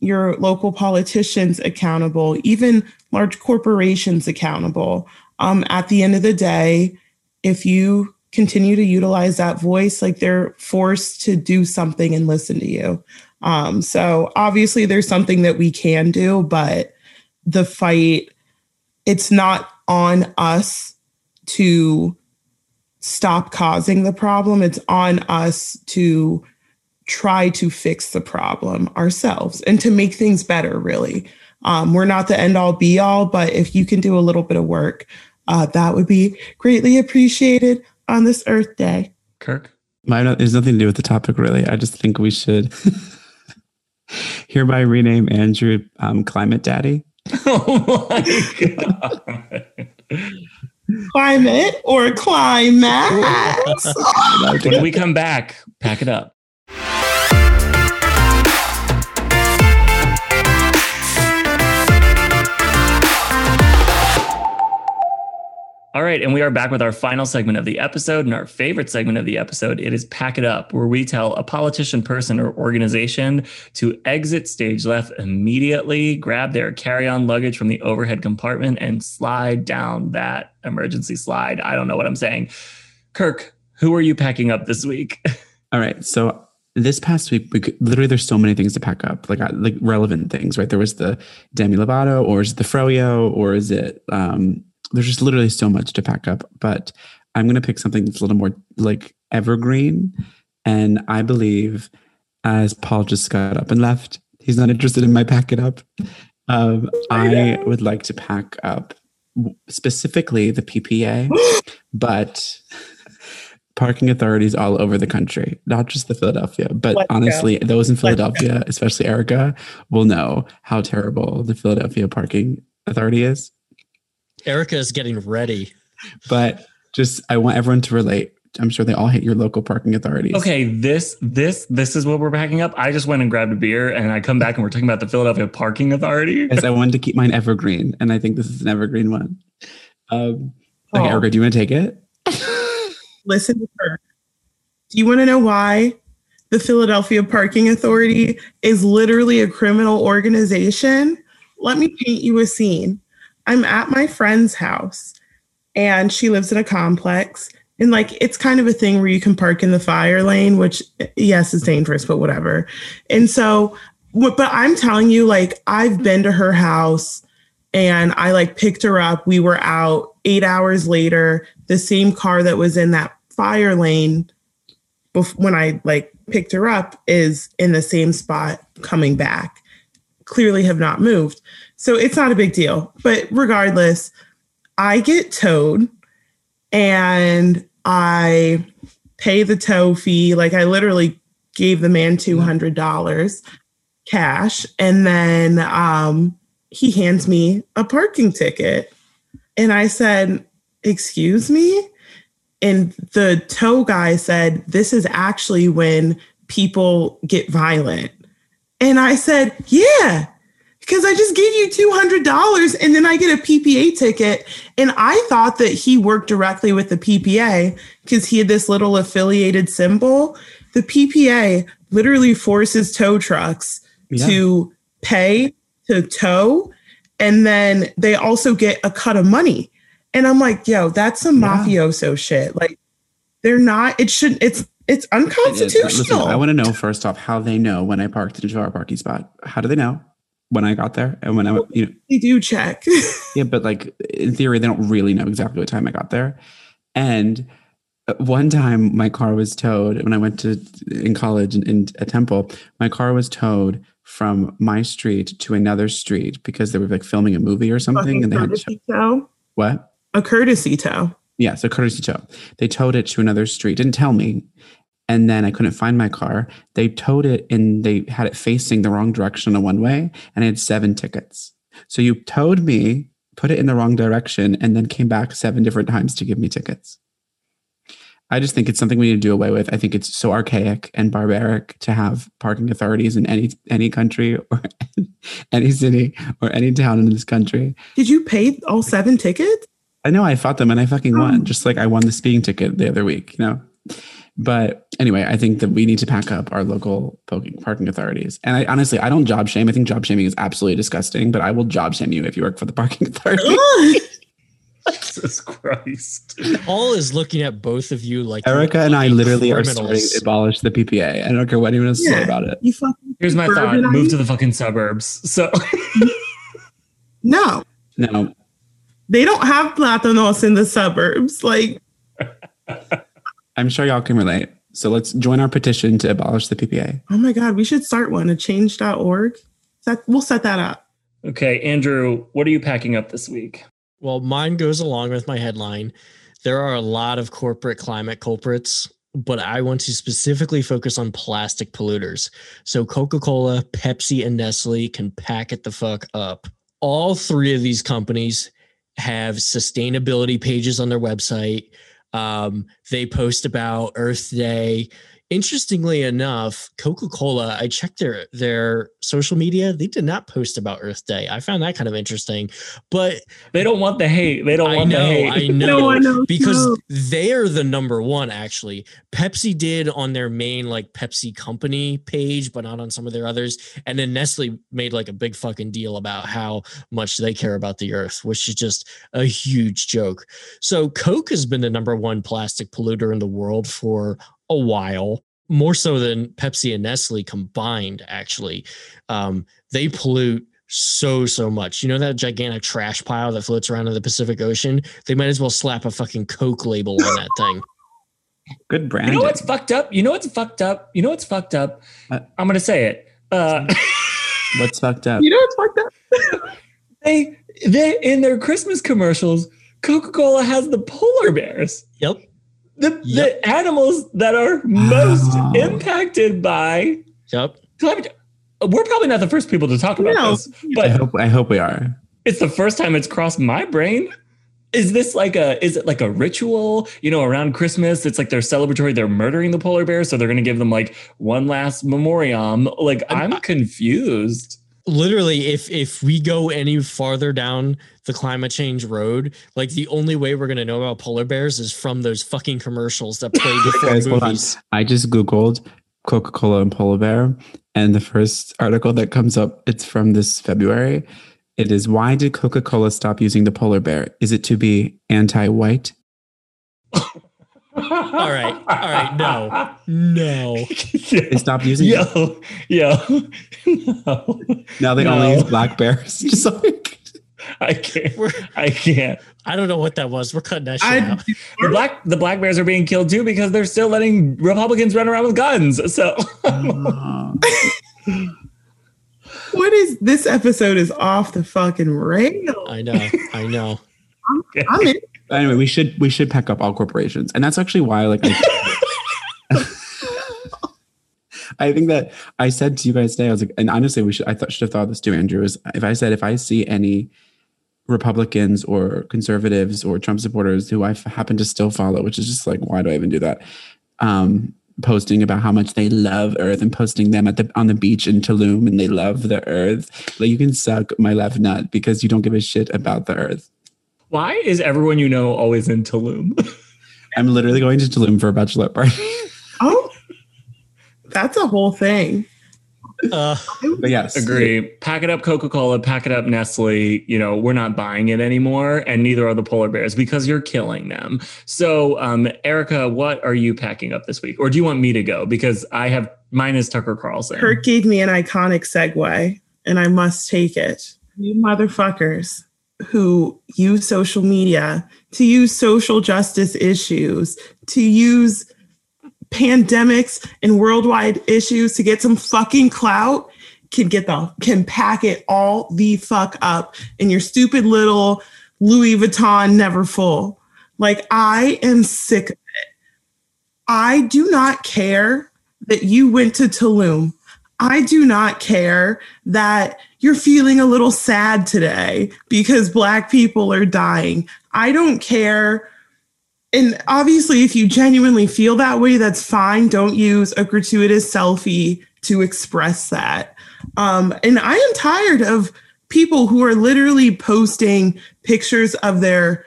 your local politicians accountable, even large corporations accountable. Um, at the end of the day, if you continue to utilize that voice, like they're forced to do something and listen to you. Um, so obviously, there's something that we can do, but the fight, it's not on us to stop causing the problem. It's on us to try to fix the problem ourselves and to make things better, really. Um, we're not the end all be all, but if you can do a little bit of work, uh, that would be greatly appreciated on this Earth Day. Kirk? My, there's nothing to do with the topic, really. I just think we should hereby rename Andrew um, Climate Daddy. Oh my God. Climate or climax? when we come back, pack it up. All right, and we are back with our final segment of the episode and our favorite segment of the episode. It is Pack It Up, where we tell a politician, person, or organization to exit stage left immediately, grab their carry on luggage from the overhead compartment, and slide down that emergency slide. I don't know what I'm saying. Kirk, who are you packing up this week? All right. So this past week, we could, literally, there's so many things to pack up, like uh, like relevant things, right? There was the Demi Lovato, or is it the Froyo, or is it? Um, there's just literally so much to pack up. But I'm going to pick something that's a little more like evergreen, and I believe, as Paul just got up and left, he's not interested in my pack it up. Um, I would like to pack up specifically the PPA, but parking authorities all over the country, not just the Philadelphia, but Let's go. honestly, those in. Philadelphia, especially Erica, will know how terrible the Philadelphia parking authority is. Erica is getting ready. But just, I want everyone to relate. I'm sure they all hate your local parking authorities. Okay, this this this is what we're packing up. I just went and grabbed a beer, and I come back and we're talking about the Philadelphia Parking Authority. Yes, I wanted to keep mine evergreen, and I think this is an evergreen one. Um, okay, Oh. Erica, do you want to take it? Listen to her. Do you want to know why the Philadelphia Parking Authority is literally a criminal organization? Let me paint you a scene. I'm at my friend's house and she lives in a complex. And like it's kind of a thing where you can park in the fire lane, which yes is dangerous, but whatever. And so, but I'm telling you, like I've been to her house and I like picked her up. We were out eight hours later. The same car that was in that fire lane bef- when I like picked her up is in the same spot coming back. Clearly have not moved. So it's not a big deal. But regardless, I get towed and I pay the tow fee. Like I literally gave the man $200 cash. And then um, he hands me a parking ticket. And I said, Excuse me? And the tow guy said, This is actually when people get violent. And I said, Yeah, because I just gave you $200 and then I get a PPA ticket. And I thought that he worked directly with the PPA because he had this little affiliated symbol. the PPA literally forces tow trucks Yeah. to pay to tow, and then they also get a cut of money. And I'm like, yo, that's some Yeah. mafioso shit. Like, they're not. It should. It's it's It is. Listen, unconstitutional. I want to know first off how they know when I parked in a two-hour parking spot. How do they know when I got there and when I, you know, they do check. yeah, but like in theory, they don't really know exactly what time I got there. And uh, one time, my car was towed when I went to in college in, in a temple. My car was towed from my street to another street because they were like filming a movie or something, and they had to, tow. what? A courtesy tow. Yeah, so courtesy tow. They towed it to another street. Didn't tell me. And then I couldn't find my car. They towed it and they had it facing the wrong direction on a one way, and I had seven tickets. So you towed me, put it in the wrong direction, and then came back seven different times to give me tickets. I just think it's something we need to do away with. I think it's so archaic and barbaric to have parking authorities in any any country or any city or any town in this country. Did you pay all seven tickets? I know I fought them and I fucking won, Oh. just like I won the speeding ticket the other week, you know. But anyway, I think that we need to pack up our local parking parking authorities. And I honestly, I don't job shame. I think job shaming is absolutely disgusting, but I will job shame you if you work for the parking authority. Ugh. Jesus Christ. Paul is looking at both of you like Erica and I fucking literally are starting to abolish the PPA. I don't care what anyone else say Yeah. about it. you fucking Here's my thought move to the fucking suburbs. So, no. No, They don't have platanos in the suburbs. Like, I'm sure y'all can relate. So let's join our petition to abolish the PPA. oh my God, we should start one, a change.org. Set, we'll set that up. okay, Andrew, what are you packing up this week? Well, mine goes along with my headline. There are a lot of corporate climate culprits, but I want to specifically focus on plastic polluters. So Coca Cola, Pepsi, and Nestle can pack it the fuck up. All three of these companies have sustainability pages on their website. Um, they post about Earth Day. Interestingly enough, Coca-Cola, I checked their their social media. They did not post about Earth Day. I found that kind of interesting. But They don't want the hate. They don't I want know, the hate. I know, No, I know, because no. they're the number one. Actually, Pepsi did on their main like Pepsi company page, but not on some of their others. And then Nestle made like a big fucking deal about how much they care about the earth, which is just a huge joke. So Coke has been the number one plastic polluter in the world for a while. More so than Pepsi and Nestle combined, actually. Um, they pollute so so much. You know that gigantic trash pile that floats around in the Pacific Ocean? They might as well slap a fucking Coke label on that thing. Good brand. You know what's fucked up? You know what's fucked up? You know what's fucked up? Uh, I'm gonna say it. Uh, What's fucked up? You know, what's fucked up. they they in their Christmas commercials, Coca-Cola has the polar bears. Yep. The Yep. the animals that are most Oh. impacted by Yep. climate. We're probably not the first people to talk about No. this, I but hope I hope we are. it's the first time it's crossed my brain. Is this like a is it like a ritual? You know, around Christmas, it's like they're celebratory. They're murdering the polar bears, so they're going to give them like one last memoriam. Like I'm confused. Literally, if if we go any farther down the climate change road, like the only way we're gonna know about polar bears is from those fucking commercials that play before Guys, movies. I just googled Coca-Cola and polar bear, and the first article that comes up it's from this February. It is why did Coca-Cola stop using the polar bear? Is it to be anti-white? all right, all right, no. No. They stopped using it. Yo, yo, no, Now they No. only use black bears. Just like I can't. We're, I can't. I don't know what that was. We're cutting that shit I, out. The black the black bears are being killed too because they're still letting Republicans run around with guns. So Oh. what is this episode is off the fucking rail. I know. I know. I'm in. anyway, we should we should pack up all corporations, and that's actually why like I, I think that I said to you guys today, I was like, and honestly, we should I thought should have thought this too, Andrew. Is if I said if I see any Republicans or conservatives or Trump supporters who I f- happen to still follow, which is just like, why do I even do that? Um, posting about how much they love Earth and posting them at the on the beach in Tulum and they love the Earth. Like you can suck my left nut because you don't give a shit about the Earth. Why is everyone you know always in Tulum? I'm literally going to Tulum for a bachelor party. Oh, That's a whole thing. Uh, But yes, Agree. Pack it up, Coca Cola. Pack it up, Nestle. You know, we're not buying it anymore, and neither are the polar bears because you're killing them. So, um, Erica, what are you packing up this week, or do you want me to go? Because I have mine is Tucker Carlson. Kirk gave me an iconic segue, and I must take it. You motherfuckers who use social media to use social justice issues, to use pandemics and worldwide issues to get some fucking clout can get the can pack it all the fuck up in your stupid little Louis Vuitton Neverfull. Like I am sick of it. I do not care that you went to Tulum. I do not care that you're feeling a little sad today because black people are dying. I don't care. And obviously if you genuinely feel that way that's fine. Don't use a gratuitous selfie to express that. Um, and i am tired of people who are literally posting pictures of their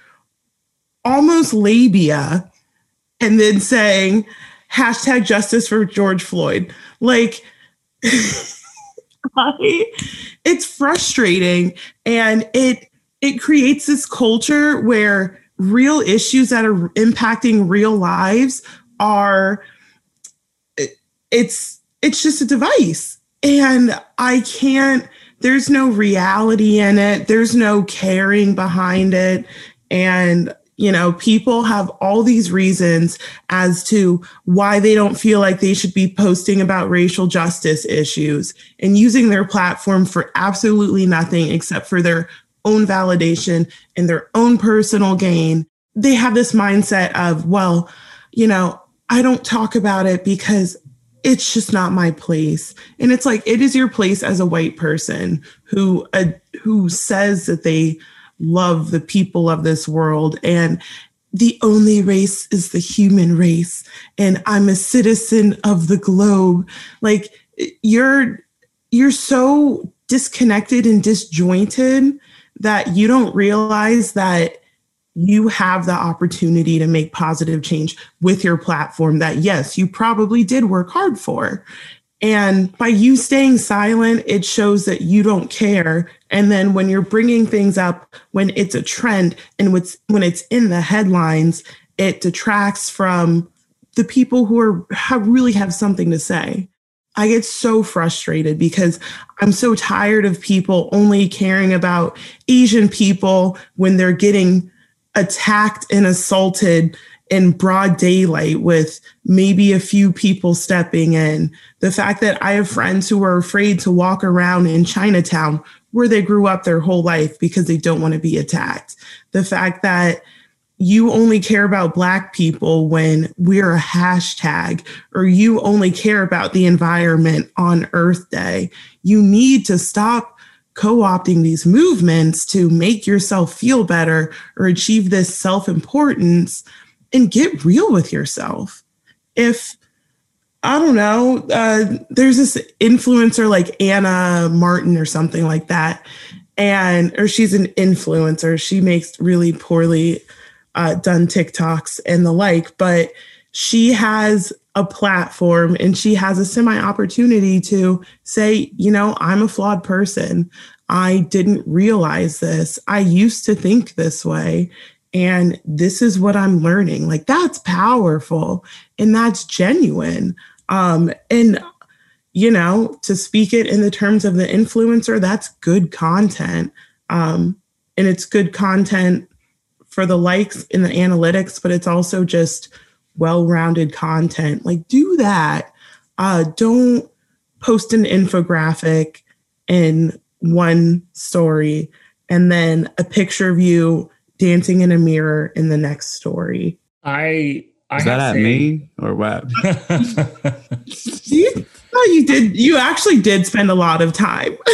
almost labia and then saying hashtag justice for george floyd. Like I, it's frustrating. And it it creates this culture where real issues that are impacting real lives are it's it's just a device. And i can't there's no reality in it. There's no caring behind it. And you know people have all these reasons as to why they don't feel like they should be posting about racial justice issues and using their platform for absolutely nothing except for their own validation and their own personal gain, they have this mindset of, well, you know, I don't talk about it because it's just not my place. And it's like it is your place as a white person who uh, who says that they love the people of this world and the only race is the human race and I'm a citizen of the globe. Like you're you're so disconnected and disjointed that you don't realize that you have the opportunity to make positive change with your platform that, yes, you probably did work hard for. And by you staying silent, it shows that you don't care. And then when you're bringing things up when it's a trend and when it's in the headlines, it detracts from the people who are have really have something to say. I get so frustrated because I'm so tired of people only caring about Asian people when they're getting attacked and assaulted in broad daylight with maybe a few people stepping in. The fact that I have friends who are afraid to walk around in Chinatown where they grew up their whole life because they don't want to be attacked. The fact that you only care about Black people when we're a hashtag, or you only care about the environment on Earth Day. You need to stop co opting these movements to make yourself feel better or achieve this self importance and get real with yourself. If I don't know, uh, there's this influencer like Anna Martin or something like that, and or she's an influencer. She makes really poorly uh, done TikToks and the like, but she has a platform and she has a semi opportunity to say, you know, I'm a flawed person. I didn't realize this. I used to think this way. And this is what I'm learning. Like, that's powerful and that's genuine. Um, and, you know, to speak it in the terms of the influencer, that's good content. Um, and it's good content for the likes in the analytics, but it's also just well-rounded content. Like do that. Uh, don't post an infographic in one story and then a picture of you dancing in a mirror in the next story. I I Is that at me or what? you, oh, you did. You actually did spend a lot of time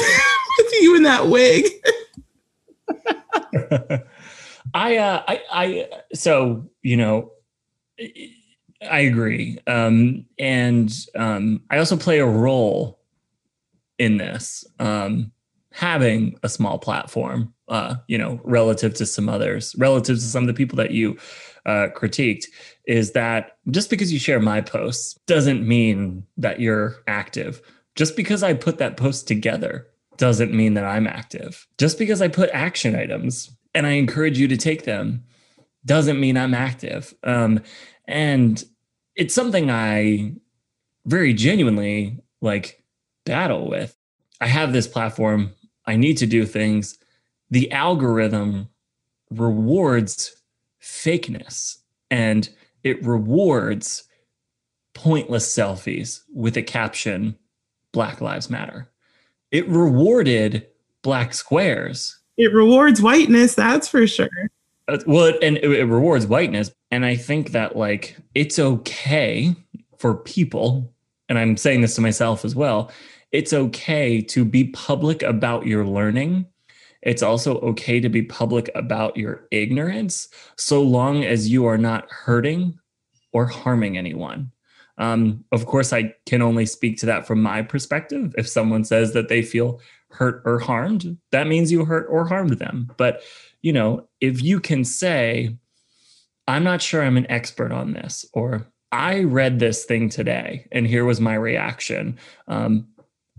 with you in that wig. I, uh, I, I, so, you know, I agree. Um, and um, I also play a role in this, um, having a small platform uh, you know, relative to some others, relative to some of the people that you uh, critiqued, is that just because you share my posts doesn't mean that you're active. Just because I put that post together doesn't mean that I'm active. Just because I put action items and I encourage you to take them doesn't mean I'm active. Um, and it's something I very genuinely like battle with. I have this platform. I need to do things. The algorithm rewards fakeness and it rewards pointless selfies with a caption Black Lives Matter. It rewarded black squares. It rewards whiteness, that's for sure. Uh, well, and it, it rewards whiteness. And I think that, like, it's okay for people, and I'm saying this to myself as well, it's okay to be public about your learning. It's also okay to be public about your ignorance, so long as you are not hurting or harming anyone. Um, of course, I can only speak to that from my perspective. If someone says that they feel hurt or harmed, that means you hurt or harmed them. But, you know, if you can say, I'm not sure I'm an expert on this, or I read this thing today and here was my reaction. Um,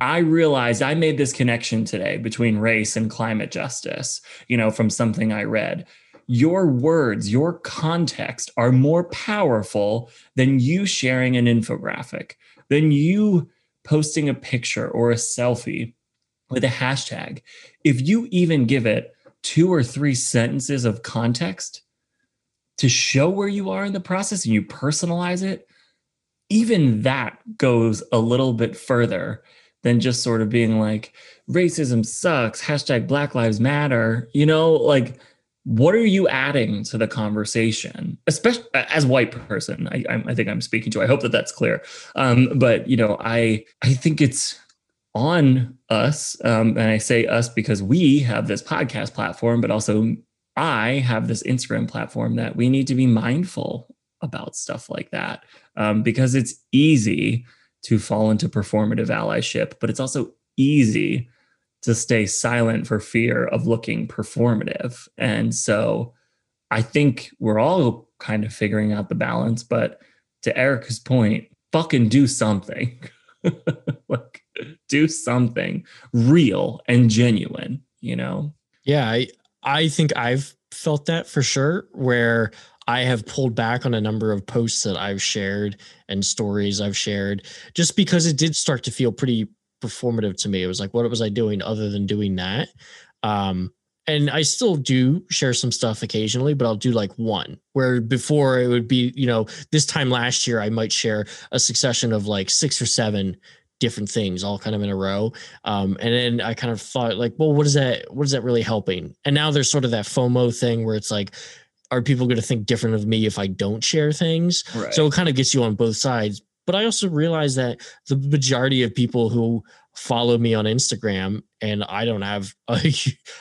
I realized I made this connection today between race and climate justice, you know, from something I read your words, your context are more powerful than you sharing an infographic, than you posting a picture or a selfie with a hashtag. If you even give it two or three sentences of context to show where you are in the process and you personalize it, even that goes a little bit further than just sort of being like, racism sucks, hashtag Black Lives Matter. You know, like what are you adding to the conversation? Especially as white person I, I think i'm speaking to i hope that that's clear. Um, but you know i i think it's on us um, and i say us because we have this podcast platform but also i have this instagram platform that we need to be mindful about stuff like that um, because it's easy to fall into performative allyship but it's also easy to stay silent for fear of looking performative. And so I think we're all kind of figuring out the balance, but to Erica's point, fucking do something. like do something real and genuine, you know? Yeah, I I think I've felt that for sure where I have pulled back on a number of posts that I've shared and stories I've shared just because it did start to feel pretty performative to me. It was like, what was I doing other than doing that? Um, and I still do share some stuff occasionally, but I'll do like one where before it would be, you know, this time last year, I might share a succession of like six or seven different things all kind of in a row. Um, and then I kind of thought like, well, what is that? What is that really helping? And now there's sort of that FOMO thing where it's like, are people going to think different of me if I don't share things? Right. So it kind of gets you on both sides. But I also realize that the majority of people who follow me on Instagram, and I don't have a,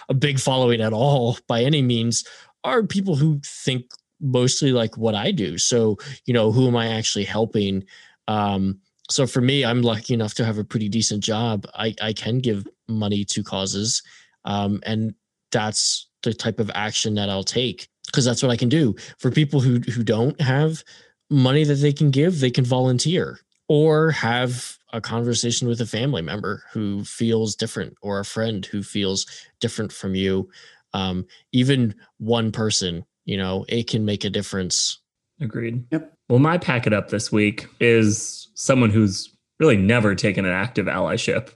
a big following at all by any means, are people who think mostly like what I do. So, you know, who am I actually helping? Um, so for me, I'm lucky enough to have a pretty decent job. I, I can give money to causes. Um, and that's the type of action that I'll take because that's what I can do. For people who who don't have money that they can give, they can volunteer or have a conversation with a family member who feels different or a friend who feels different from you. Um, even one person, you know, it can make a difference. Agreed. Yep. Well, my pack it up this week is someone who's really never taken an active allyship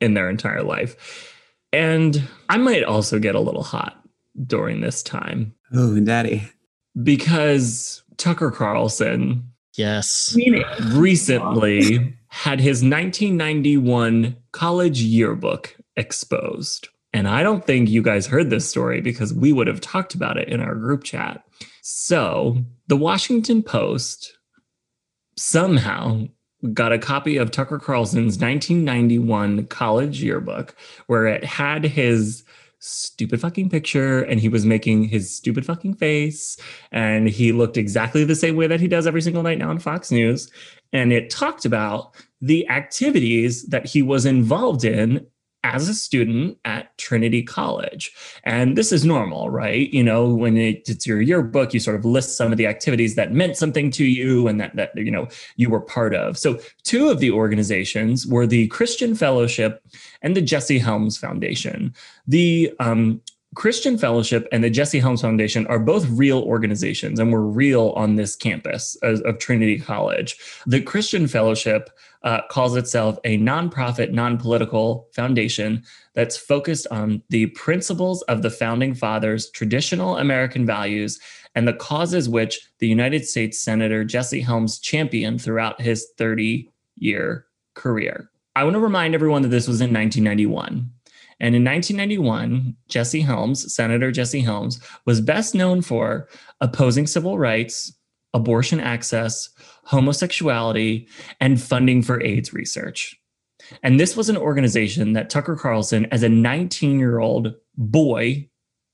in their entire life. And I might also get a little hot during this time. Oh, daddy. Because Tucker Carlson yes recently had his 1991 college yearbook exposed. And I don't think you guys heard this story because we would have talked about it in our group chat. So, the Washington Post somehow got a copy of Tucker Carlson's 1991 college yearbook where it had his stupid fucking picture and he was making his stupid fucking face and he looked exactly the same way that he does every single night now on Fox News and it talked about the activities that he was involved in as a student at Trinity College. And this is normal, right? You know, when it, it's your yearbook, you sort of list some of the activities that meant something to you and that, that, you know, you were part of. So two of the organizations were the Christian Fellowship and the Jesse Helms Foundation. The um, Christian Fellowship and the Jesse Helms Foundation are both real organizations and were real on this campus of Trinity College. The Christian Fellowship uh, calls itself a nonprofit, non political foundation that's focused on the principles of the founding fathers, traditional American values, and the causes which the United States Senator Jesse Helms championed throughout his 30 year career. I want to remind everyone that this was in 1991. And in 1991, Jesse Helms, Senator Jesse Helms, was best known for opposing civil rights, abortion access, homosexuality, and funding for AIDS research. And this was an organization that Tucker Carlson, as a 19 year old boy,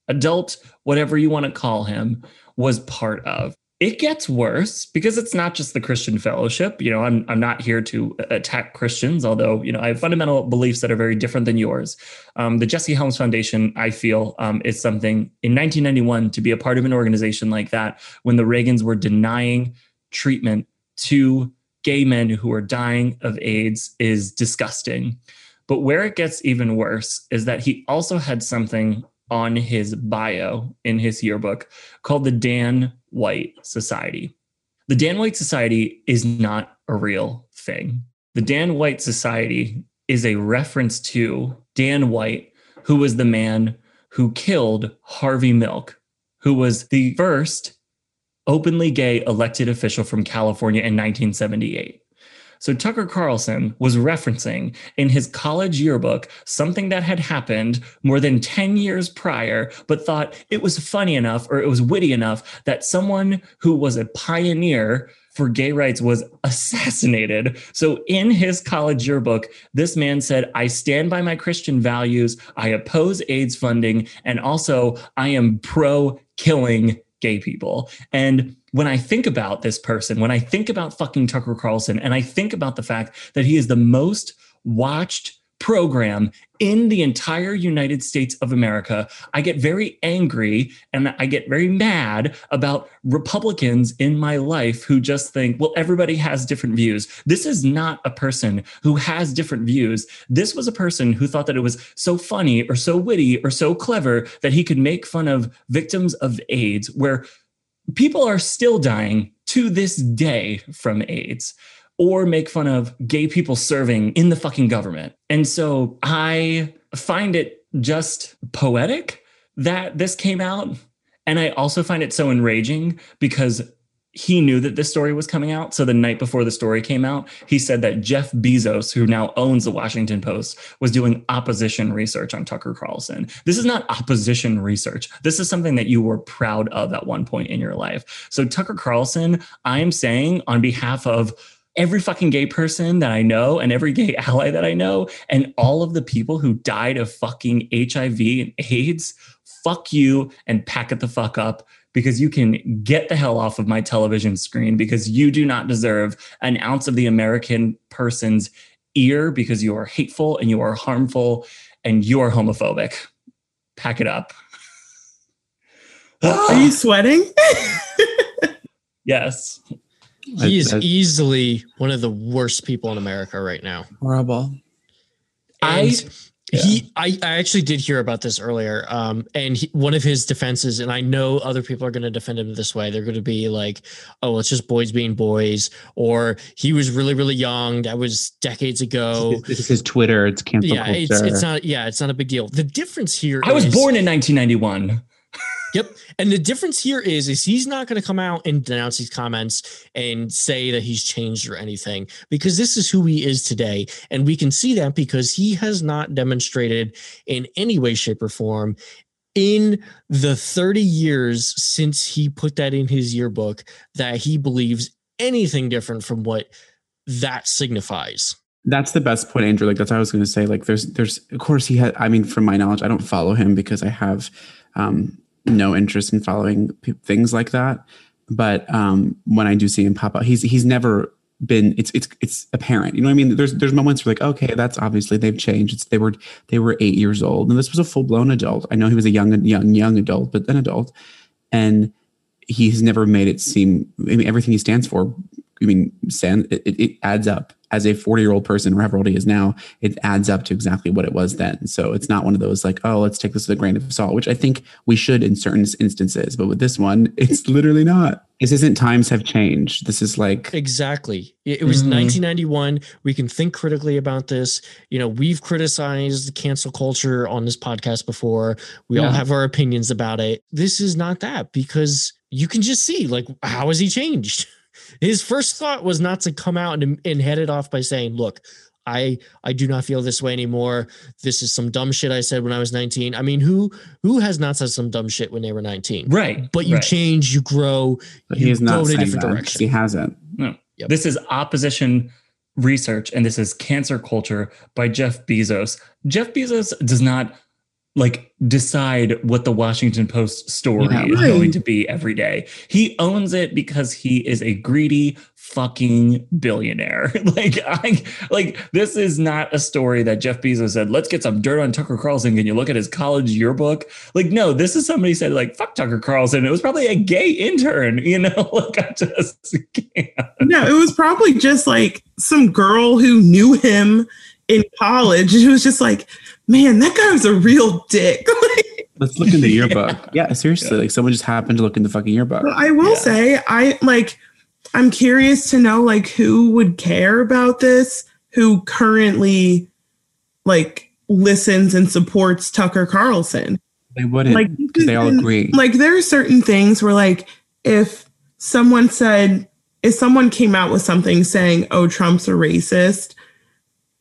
adult, whatever you want to call him, was part of it gets worse because it's not just the Christian fellowship. You know, I'm I'm not here to attack Christians, although you know I have fundamental beliefs that are very different than yours. Um, the Jesse Helms Foundation, I feel, um, is something in 1991 to be a part of an organization like that when the Reagans were denying treatment to gay men who are dying of AIDS is disgusting. But where it gets even worse is that he also had something on his bio in his yearbook called the Dan White Society. The Dan White Society is not a real thing. The Dan White Society is a reference to Dan White, who was the man who killed Harvey Milk, who was the first openly gay elected official from California in 1978. So Tucker Carlson was referencing in his college yearbook something that had happened more than 10 years prior, but thought it was funny enough or it was witty enough that someone who was a pioneer for gay rights was assassinated. So in his college yearbook, this man said, I stand by my Christian values. I oppose AIDS funding. And also, I am pro killing gay people. And when I think about this person, when I think about fucking Tucker Carlson, and I think about the fact that he is the most watched program in the entire United States of America, I get very angry and I get very mad about Republicans in my life who just think, well, everybody has different views. This is not a person who has different views. This was a person who thought that it was so funny or so witty or so clever that he could make fun of victims of AIDS, where people are still dying to this day from AIDS or make fun of gay people serving in the fucking government. And so I find it just poetic that this came out. And I also find it so enraging because he knew that this story was coming out. So the night before the story came out, he said that Jeff Bezos, who now owns the Washington Post, was doing opposition research on Tucker Carlson. This is not opposition research. This is something that you were proud of at one point in your life. So Tucker Carlson, I am saying on behalf of every fucking gay person that I know and every gay ally that I know and all of the people who died of fucking HIV and AIDS, fuck you and pack it the fuck up because you can get the hell off of my television screen because you do not deserve an ounce of the American person's ear because you are hateful and you are harmful and you are homophobic. Pack it up. Are you sweating? yes. He is easily one of the worst people in America right now. Horrible. And I yeah. He, I, I actually did hear about this earlier. Um, and he, one of his defenses, and I know other people are going to defend him this way. They're going to be like, "Oh, it's just boys being boys," or he was really, really young. That was decades ago. This is his Twitter. It's cancel yeah, culture. it's it's not. Yeah, it's not a big deal. The difference here. I was born in 1991. Yep. And the difference here is is he's not going to come out and denounce these comments and say that he's changed or anything because this is who he is today. And we can see that because he has not demonstrated in any way shape or form in the 30 years since he put that in his yearbook that he believes anything different from what that signifies. That's the best point andrew. Like that's what i was going to say. Like there's there's of course he had i mean from my knowledge i don't follow him because i have um no interest in following p- things like that. But um, when I do see him pop up, he's he's never been it's it's it's apparent. You know what I mean? There's there's moments where like, okay, that's obviously they've changed. It's they were they were eight years old, and this was a full blown adult. I know he was a young young young adult, but an adult, and he has never made it seem. I mean, everything he stands for. I mean, stand it, it adds up as a 40 year old person, however old he is now, it adds up to exactly what it was then. So it's not one of those like, oh, let's take this with a grain of salt, which I think we should in certain instances. But with this one, it's literally not. This isn't times have changed. This is like exactly. It was mm-hmm. 1991. We can think critically about this. You know, we've criticized the cancel culture on this podcast before. We yeah. all have our opinions about it. This is not that because you can just see like how has he changed? his first thought was not to come out and, and head it off by saying, look, I I do not feel this way anymore. This is some dumb shit I said when I was 19. I mean, who who has not said some dumb shit when they were 19? Right. But you right. change, you grow, but you he is go not in a different direction. He hasn't. No. Yep. This is opposition research and this is cancel culture by Jeff Bezos. Jeff Bezos does not like decide what the Washington Post story yeah, right. is going to be every day. He owns it because he is a greedy fucking billionaire. like I like this is not a story that Jeff Bezos said, let's get some dirt on Tucker Carlson. Can you look at his college yearbook? Like, no, this is somebody said, like, fuck Tucker Carlson. It was probably a gay intern, you know? like I just can't. No, it was probably just like some girl who knew him in college. It was just like, man, that guy was a real dick. Let's look in the yearbook. Yeah, seriously. Yeah. Like someone just happened to look in the fucking yearbook. I will yeah. say, I like, I'm curious to know like who would care about this, who currently like listens and supports Tucker Carlson. They wouldn't like they all agree. Like there are certain things where like if someone said if someone came out with something saying, "Oh, Trump's a racist,"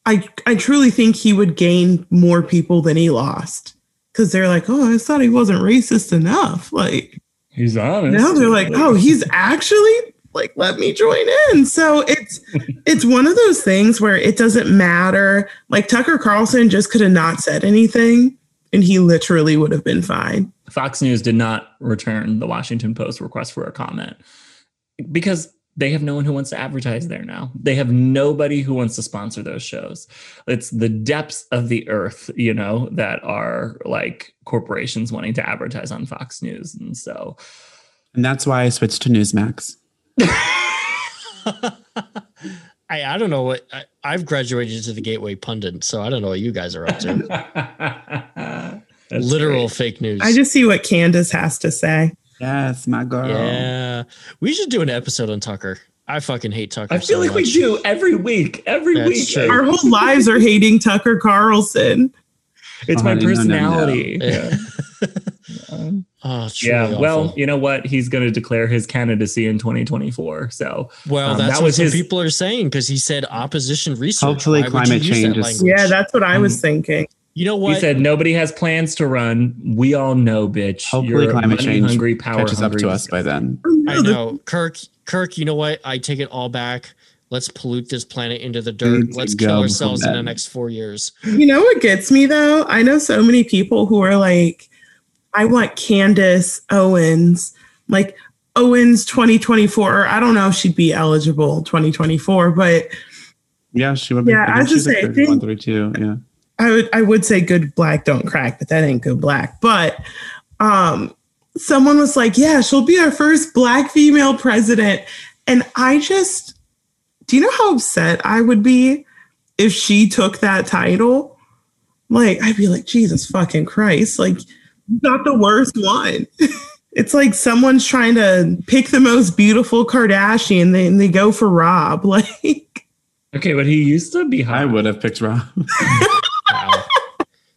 I I truly think he would gain more people than he lost because they're like, oh, I thought he wasn't racist enough. Like he's honest. Now they're like, oh, he's actually like, let me join in. So it's it's one of those things where it doesn't matter. Like Tucker Carlson just could have not said anything, and he literally would have been fine. Fox News did not return the Washington Post request for a comment because they have no one who wants to advertise there now. They have nobody who wants to sponsor those shows. It's the depths of the earth, you know, that are like corporations wanting to advertise on Fox News. And so. And that's why I switched to Newsmax. I, I don't know what I, I've graduated to the Gateway Pundit, so I don't know what you guys are up to. Literal great. fake news. I just see what Candace has to say. Yes, my girl. Yeah. We should do an episode on Tucker. I fucking hate Tucker. I feel so like much. we do every week. Every That's week. True. Our whole lives are hating Tucker Carlson. It's oh, my personality. Yeah. oh, yeah. Well, you know what? He's going to declare his candidacy in 2024. So, well, um, that's that what his... people are saying because he said opposition research. Hopefully, Why climate change. Is... Yeah, that's what I was um, thinking. You know what? He said nobody has plans to run. We all know, bitch. Hopefully, You're climate change hungry, power catches hungry. up to us by then. I know, Kirk. Kirk, you know what? I take it all back. Let's pollute this planet into the dirt. Let's kill ourselves in the next four years. You know what gets me though? I know so many people who are like, I want Candace Owens, like Owens 2024. I don't know if she'd be eligible 2024, but yeah, she would be. Yeah, I was just saying, yeah. I would I would say good black don't crack, but that ain't good black. But um someone was like, Yeah, she'll be our first black female president. And I just do you know how upset I would be if she took that title? Like, I'd be like, Jesus fucking Christ, like not the worst one. it's like someone's trying to pick the most beautiful Kardashian, and they, and they go for Rob. Like Okay, but he used to be high. I would have picked Rob.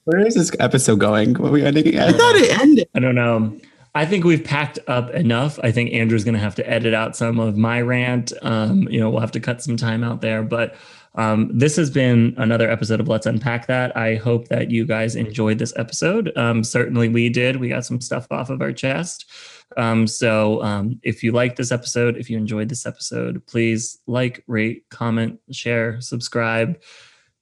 Where is this episode going? What we ending at? I thought it ended. I don't know. I think we've packed up enough. I think Andrew's going to have to edit out some of my rant. Um, you know, we'll have to cut some time out there. But um, this has been another episode of Let's Unpack That. I hope that you guys enjoyed this episode. Um, certainly we did. We got some stuff off of our chest. Um, so um, if you like this episode, if you enjoyed this episode, please like, rate, comment, share, subscribe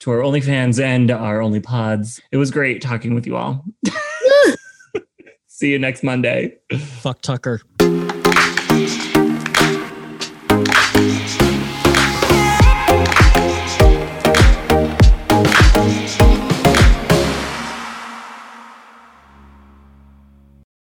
to our OnlyFans and our OnlyPods. It was great talking with you all. See you next Monday. Fuck Tucker.